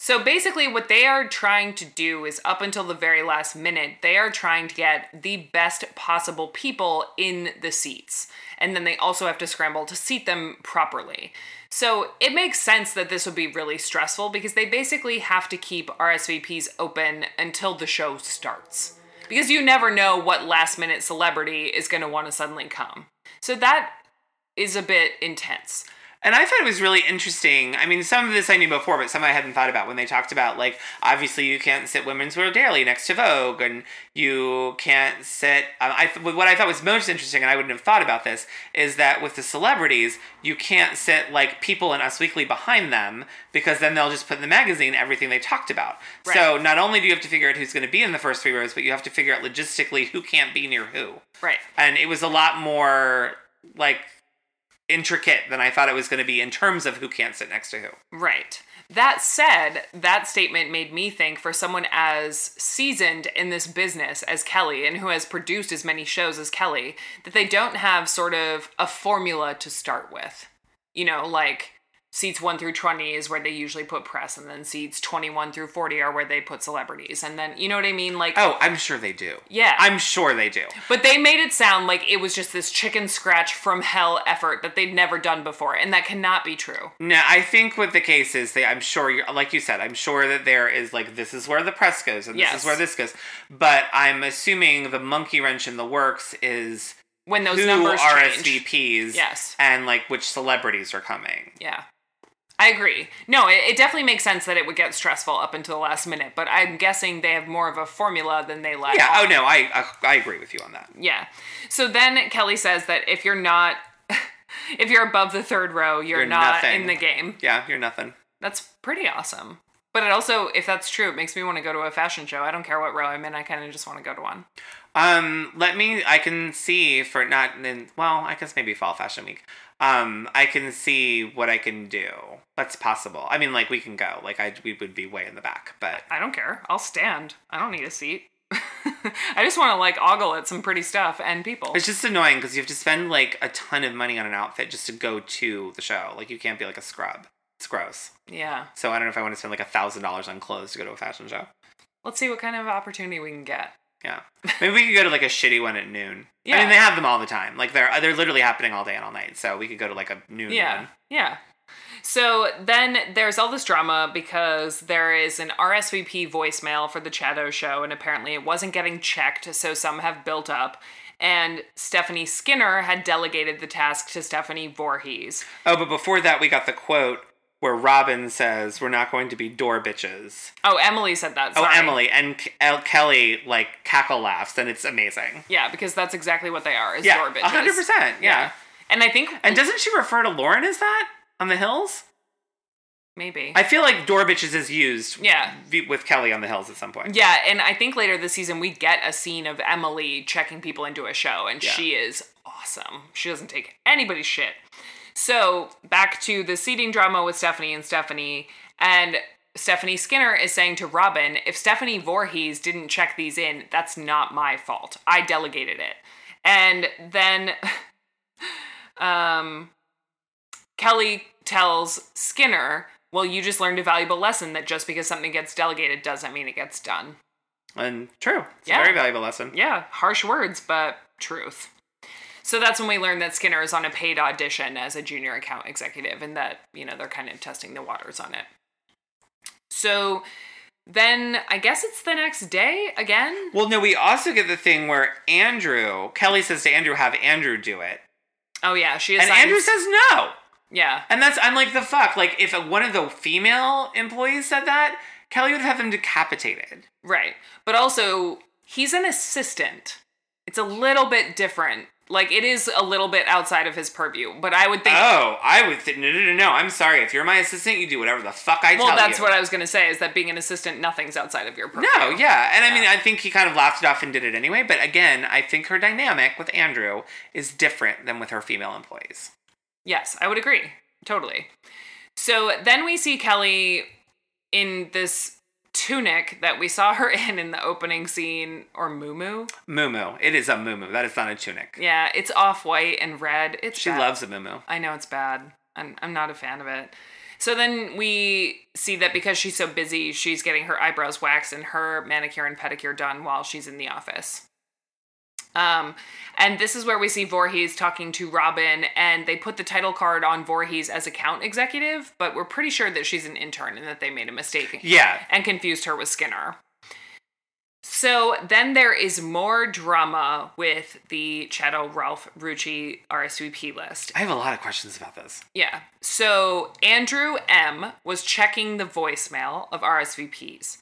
So basically, what they are trying to do is up until the very last minute, they are trying to get the best possible people in the seats. And then they also have to scramble to seat them properly. So it makes sense that this would be really stressful because they basically have to keep RSVPs open until the show starts. Because you never know what last minute celebrity is going to want to suddenly come. So that is a bit intense. And I thought it was really interesting. I mean, some of this I knew before, but some I hadn't thought about when they talked about, like, obviously you can't sit Women's Wear Daily next to Vogue, and you can't sit. Um, I th- what I thought was most interesting, and I wouldn't have thought about this, is that with the celebrities, you can't sit like People in Us Weekly behind them because then they'll just put in the magazine everything they talked about. So not only do you have to figure out who's going to be in the first three rows, but you have to figure out logistically who can't be near who Right. and it was a lot more like intricate than I thought it was going to be in terms of who can't sit next to who. Right. That said, that statement made me think for someone as seasoned in this business as Kelly and who has produced as many shows as Kelly, that they don't have sort of a formula to start with. You know, like seats 1 through 20 is where they usually put press and then seats 21 through 40 are where they put celebrities and then you know what i mean like Oh, I'm sure they do. Yeah. I'm sure they do. but they made it sound like it was just this chicken scratch from hell effort that they'd never done before and that cannot be true No, I think what the case is, they, I'm sure, you're, like you said, I'm sure that there is like this is where the press goes and this Yes. is where this goes. But I'm assuming the monkey wrench in the works is when those who numbers change. RSVPs, Yes. and like which celebrities are coming. Yeah. I agree. No, it, it definitely makes sense that it would get stressful up until the last minute, but I'm guessing they have more of a formula than they let Yeah. on. Oh no, I, I I agree with you on that. Yeah. So then Kelly says that if you're not [LAUGHS] if you're above the third row, you're, You're not nothing. in the game. Yeah, you're nothing. That's pretty awesome. But it also, if that's true, it makes me want to go to a fashion show. I don't care what row I'm in. I kind of just want to go to one. Um, let me. I can see for not in. Well, I guess maybe fall fashion week. Um, I can see what I can do. That's possible. I mean, like we can go. Like I, we would be way in the back, but I don't care. I'll stand. I don't need a seat. [LAUGHS] I just want to like ogle at some pretty stuff and people. it's just annoying because you have to spend like a ton of money on an outfit just to go to the show. Like you can't be like a scrub. It's gross. Yeah. So I don't know if I want to spend like a thousand dollars on clothes to go to a fashion show. Let's see what kind of opportunity we can get. Yeah, maybe we could go to like a shitty one at noon. Yeah. I mean they have them all the time. Like they're they're literally happening all day and all night. So we could go to like a noon Yeah. one. Yeah. So then there's all this drama because there is an RSVP voicemail for the Chado show, and apparently it wasn't getting checked, so some have built up. And Stephanie Skinner had delegated the task to Stephanie Voorhees. Oh, but before that, we got the quote where Robyn says, "We're not going to be door bitches." Oh, Emily said that. Oh. Emily and El- Kelly like cackle laughs, and it's amazing. Yeah, because that's exactly what they are, is Yeah, door bitches. hundred percent. Yeah. And I think And doesn't she refer to Lauren as that on the hills? maybe. I feel like door bitches is used. Yeah. With Kelly on the hills at some point. Yeah, and I think later this season we get a scene of Emily checking people into a show, and Yeah. she is awesome. She doesn't take anybody's shit. So back to the seating drama with Stephanie and Stephanie, and Stephanie Skinner is saying to Robyn, if Stephanie Voorhees didn't check these in, that's not my fault. I delegated it. And then [LAUGHS] um Kelly tells Skinner, well, you just learned a valuable lesson that just because something gets delegated doesn't mean it gets done. And true. It's Yeah. a very valuable lesson. Yeah, harsh words, but truth. So that's when we learn that Skinner is on a paid audition as a junior account executive and that, you know, they're kind of testing the waters on it. So then I guess it's the next day again. Well, no, we also get the thing where Andrew, Kelly says to Andrew, have Andrew do it. Oh yeah, she And. Andrew says no. Yeah, And that's, I'm like, the fuck? Like, if one of the female employees said that, Kelly would have them decapitated. right. But also, he's an assistant. It's a little bit different. Like it is a little bit outside of his purview, but I would think. Oh, I would think, no, no, no, no. I'm sorry. If you're my assistant, you do whatever the fuck I tell you. well, that's what I was gonna say. Is that being an assistant, nothing's outside of your purview. No, yeah. And I mean, I think he kind of laughed it off and did it anyway. But again, I think her dynamic with Andrew is different than with her female employees. Yes, I would agree. Totally. So then we see Kelly in this tunic that we saw her [LAUGHS] in in the opening scene, or muumuu. Mumu. It is a mumu. That is not a tunic. Yeah, it's off white and red. It's She bad. loves a mumu. I know it's bad. I'm, I'm not a fan of it. So then we see that because she's so busy, she's getting her eyebrows waxed and her manicure and pedicure done while she's in the office. Um, and this is where we see Voorhees talking to Robyn, and they put the title card on Voorhees as account executive, but we're pretty sure that she's an intern and that they made a mistake Yeah. and confused her with Skinner. So then there is more drama with the Chado Ralph Rucci RSVP list. I have a lot of questions about this. Yeah. So Andrew M was checking the voicemail of RSVPs.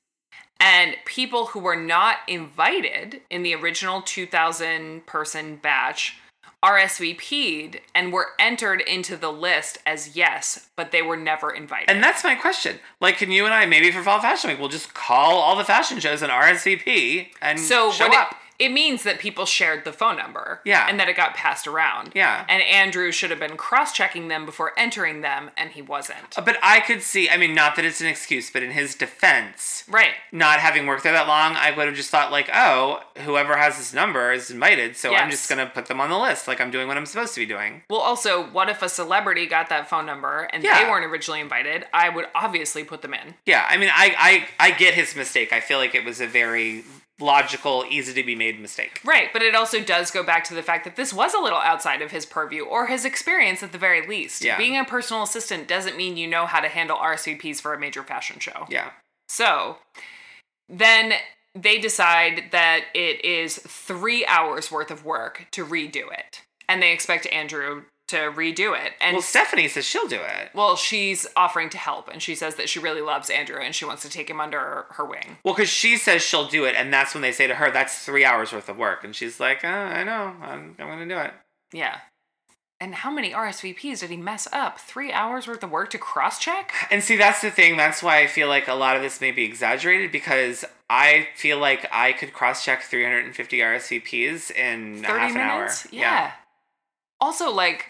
And people who were not invited in the original 2000 person batch RSVP'd and were entered into the list as yes, but they were never invited. And that's my question. Like, can you and I, maybe for Fall Fashion Week, we'll just call all the fashion shows and RSVP and so show what up? it means that people shared the phone number. Yeah. And that it got passed around. Yeah. And Andrew should have been cross checking them before entering them, and he wasn't. But I could see, I mean, not that it's an excuse, but in his defense, Right. not having worked there that long, I would have just thought, like, oh, whoever has this number is invited, so I'm just going to put them on the list. Like, I'm doing what I'm supposed to be doing. Well, also, what if a celebrity got that phone number and Yeah. they weren't originally invited? I would obviously put them in. Yeah, I mean, I, I, I get his mistake. I feel like it was a very logical, easy to be made mistake. Right, but it also does go back to the fact that this was a little outside of his purview or his experience at the very least. Yeah. Being a personal assistant doesn't mean you know how to handle RSVPs for a major fashion show. Yeah. So then they decide that it is three hours worth of work to redo it. And they expect Andrew to redo it. And Well, Stephanie says she'll do it. well, she's offering to help, and she says that she really loves Andrew and she wants to take him under her wing. Well, because she says she'll do it, and that's when they say to her, that's three hours worth of work. And she's like, oh, I know, I'm, I'm going to do it. Yeah. And how many RSVPs did he mess up? Three hours worth of work to cross check? And see, that's the thing. That's why I feel like a lot of this may be exaggerated because I feel like I could cross check 350 RSVPs in half an minutes? hour. Yeah. Also, like,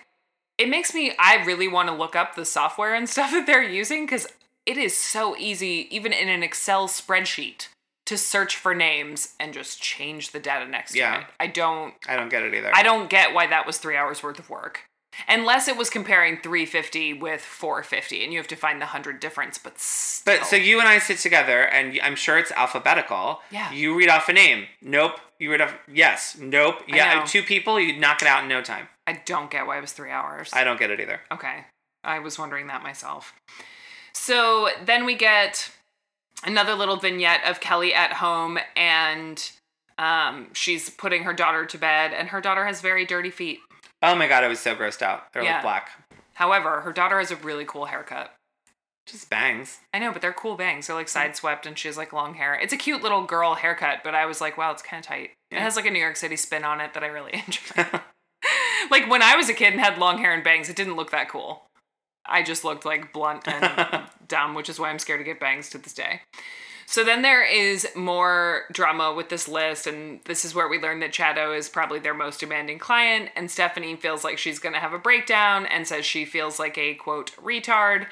it makes me, I really want to look up the software and [LAUGHS] stuff that they're using because it is so easy, even in an Excel spreadsheet, to search for names and just change the data next Yeah. to it. I don't, I don't get it either. I don't get why that was three hours worth of work. Unless it was comparing 350 with 450, and you have to find the 100 difference, but still. But so you and I sit together, and I'm sure it's alphabetical. Yeah. You read off a name. Nope. You read off. Yes. Nope. Yeah. Two people. You knock it out in no time. I don't get why it was three hours. I don't get it either. Okay. I was wondering that myself. So then we get another little vignette of Kelly at home and um, she's putting her daughter to bed, and her daughter has very dirty feet. Oh my god, I was so grossed out. They're Yeah. like black. However, her daughter has a really cool haircut. Just bangs. I know, but they're cool bangs. They're like side swept, and she has like long hair. It's a cute little girl haircut, but I was like, wow, it's kind of tight. It has like a New York City spin on it that I really [LAUGHS] enjoy. [LAUGHS] like when I was a kid and had long hair and bangs, it didn't look that cool. I just looked like blunt and [LAUGHS] dumb, which is why I'm scared to get bangs to this day. So then there is more drama with this list, and this is where we learn that Chado is probably their most demanding client, and Stephanie feels like she's gonna have a breakdown and says she feels like a quote retard.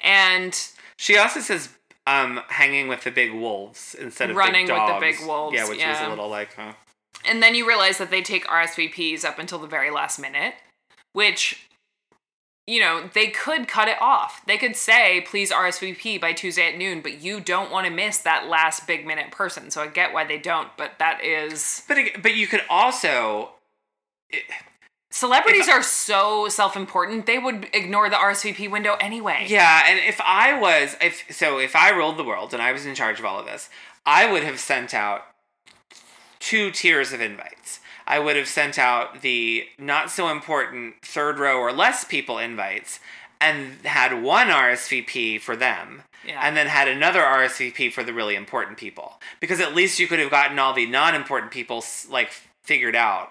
And She also says um hanging with the big wolves instead of Running big with the big wolves, Yeah, which was a little like, huh. And then you realize that they take RSVPs up until the very last minute, which, you know, they could cut it off. They could say, please RSVP by Tuesday at noon, but you don't want to miss that last big minute person. So I get why they don't, but that is. But but you could also Celebrities If- are so self important, they would ignore the RSVP window anyway. Yeah, and if I was if so if I ruled the world and I was in charge of all of this, I would have sent out two tiers of invites. I would have sent out the not so important third row or less people invites and had one RSVP for them. Yeah. And then had another RSVP for the really important people. Because at least you could have gotten all the non-important people like figured out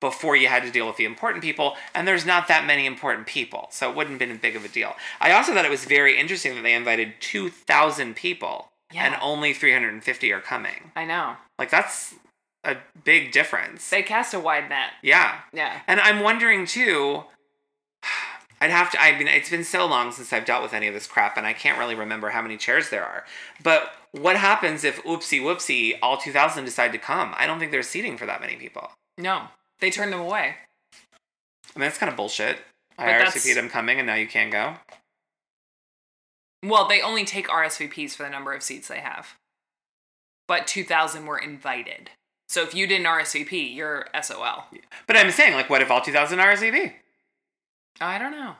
before you had to deal with the important people, and there's not that many important people, so it wouldn't have been big of a deal. I also thought it was very interesting that they invited 2,000 people, and only 350 are coming. I know. Like, that's a big difference. They cast a wide net. yeah. Yeah. And I'm wondering too. [SIGHS] I'd have to. I mean, it's been so long since I've dealt with any of this crap, and I can't really remember how many chairs there are. But what happens if oopsie whoopsie, all 2,000 decide to come? I don't think there's seating for that many people. No. They turn them away. I mean, that's kind of bullshit. I But that's- RSVP'd I'm coming, and now you can't go. Well, they only take RSVPs for the number of seats they have. But 2,000 were invited. So if you didn't RSVP, you're SOL. But I'm saying, like, what if all 2,000 RSVP? I don't know.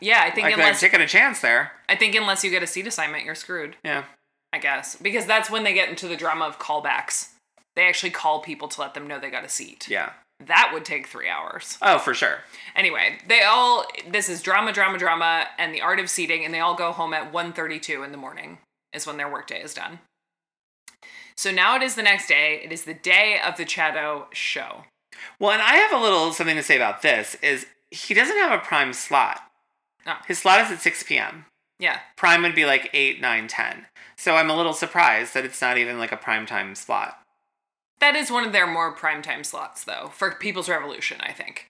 Yeah, I think Like, unless taking a chance there. I think unless you get a seat assignment, you're screwed. Yeah. I guess because that's when they get into the drama of callbacks. They actually call people to let them know they got a seat. Yeah. That would take three hours. Oh, for sure. Anyway, they all this is drama, drama, drama, and the art of seating, and they all go home at 1.32 in the morning is when their workday is done. So now it is the next day. It is the day of the Chado show. Well, and I have a little something to say about this. Is he doesn't have a prime slot. No. His slot is at 6 p.m. Yeah. Prime would be like 8, 9, 10. So I'm a little surprised that it's not even like a prime time slot. That is one of their more prime time slots, though, for People's Revolution, I think.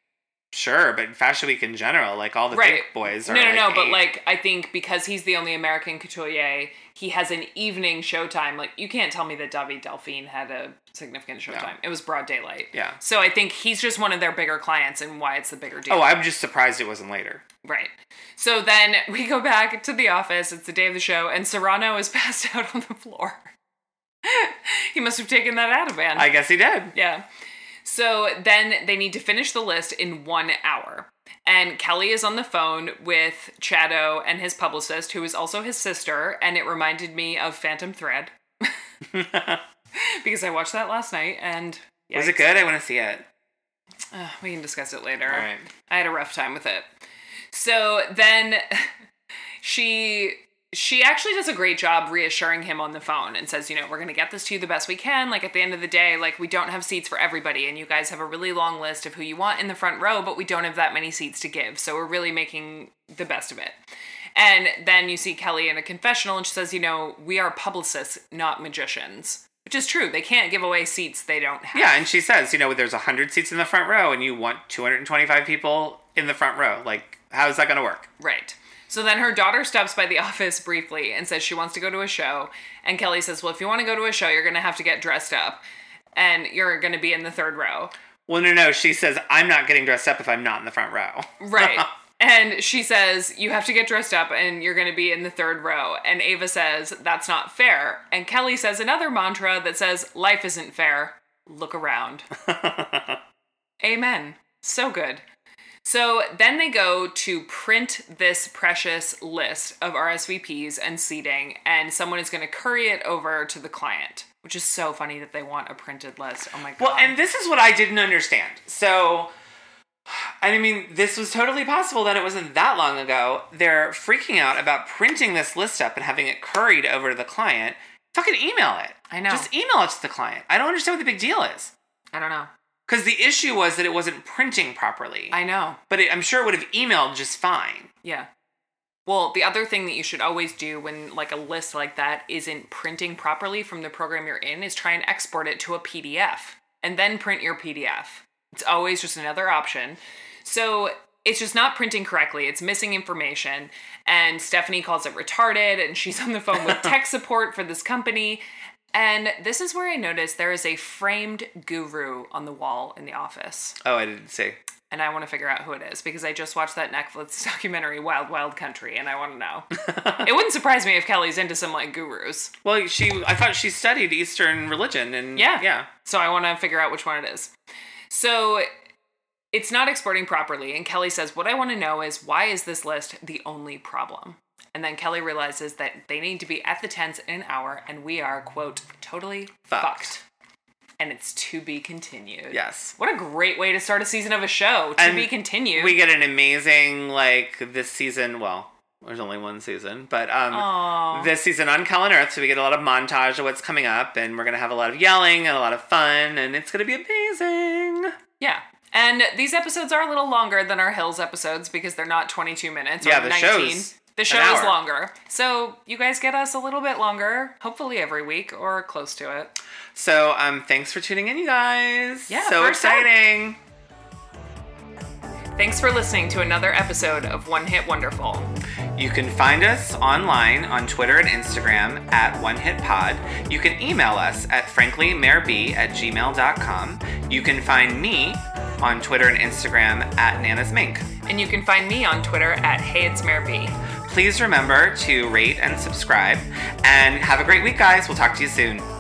Sure, but Fashion Week in general, like all the Right. big boys are. No, no, like no, but like, I think because he's the only American couturier, he has an evening showtime. Like, you can't tell me that David Delfín had a significant showtime. It was broad daylight. Yeah. So I think he's just one of their bigger clients and why it's the bigger deal. Oh, I'm just surprised it wasn't later. Right. So then we go back to the office. It's the day of the show, and Serrano is [LAUGHS] passed out on the floor. he must have taken that Ativan. I guess he did. yeah. So then they need to finish the list in one hour. And Kelly is on the phone with Chado and his publicist, who is also his sister, and it reminded me of Phantom Thread [LAUGHS] because I watched that last night. And Was it good? I want to see it. Uh, we can discuss it later. All right. I had a rough time with it. So then [LAUGHS] she she actually does a great job reassuring him on the phone and says, you know, we're going to get this to you the best we can. Like at the end of the day, like we don't have seats for everybody and you guys have a really long list of who you want in the front row, but we don't have that many seats to give. So we're really making the best of it. And then you see Kelly in a confessional and she says, you know, we are publicists, not magicians. Which is true. They can't give away seats they don't have. Yeah, and she says, you know, there's 100 seats in the front row and you want 225 people in the front row. Like, how's that going to work? Right. So then her daughter stops by the [LAUGHS] office briefly and says she wants to go to a show. And Kelly says, Well, if you want to go to a show, you're going to have to get dressed up and you're going to be in the third row. Well, no, no. She says, I'm not getting dressed up if I'm not in the front row. [LAUGHS] Right. and she says, You have to get dressed up and you're going to be in the third row. And Ava says, That's not fair. And Kelly says another mantra that says, Life isn't fair. Look around. [LAUGHS] Amen. So good. So then they go to print this precious list of RSVPs and seating, and someone is going to courier it over to the client, which is so funny that they want a printed list. Oh my god. Well, and this is what I didn't understand. So, [SIGHS] I mean, this was totally possible that it wasn't that long ago. They're freaking out about printing this list up and having it curried over to the client. Fucking email it. I know. Just email it to the client. I don't understand what the big deal is. I don't know. Because the issue was that it wasn't printing properly. I know. but it, I'm sure it would have emailed just fine. Yeah. Well, the other thing that you should always do when like a list like that isn't printing properly from the program you're in is try and export it to a PDF and then print your PDF. It's always just another option. So it's just not printing correctly. It's missing information. And Stephanie calls it retarded and she's on the phone with [LAUGHS] tech support for this company. And this is where I noticed there is a framed guru on the wall in the office Oh, I didn't see. and I want to figure out who it is because I just watched that Netflix [LAUGHS] documentary Wild Wild Country and I want to know. [LAUGHS] it wouldn't surprise me if Kelly's into some like gurus. Well, she, I thought she studied Eastern religion, and Yeah. yeah. So I want to figure out which one it is. So it's not exporting properly and Kelly says what I want to know is why is this list the only problem? And then Kelly realizes that they need to be at the tents in an hour and we are quote totally Fucked. fucked. And it's to be continued. Yes. What a great way to start a season of a show. To And be continued. We get an amazing like this season. Well, there's only one season, but um, this season on Kell on Earth, so we get a lot of montage of what's coming up, and we're gonna have a lot of yelling and a lot of fun, and it's gonna be amazing. Yeah. And these episodes are a little longer than our Hills episodes because they're not 22 minutes or Yeah, the 19. show's the show is longer. So you guys get us a little bit longer, hopefully every week or close to it. So um, thanks for tuning in, you guys. Yeah, so exciting. Thanks for listening to another episode of One Hit Wonderful. You can find us online on Twitter and Instagram at One Hit Pod. You can email us at franklymareb at gmail.com. You can find me on Twitter and Instagram at Nana's Mink. And you can find me on Twitter at Hey It's Mayor B. Please remember to rate and subscribe. And have a great week, guys. We'll talk to you soon.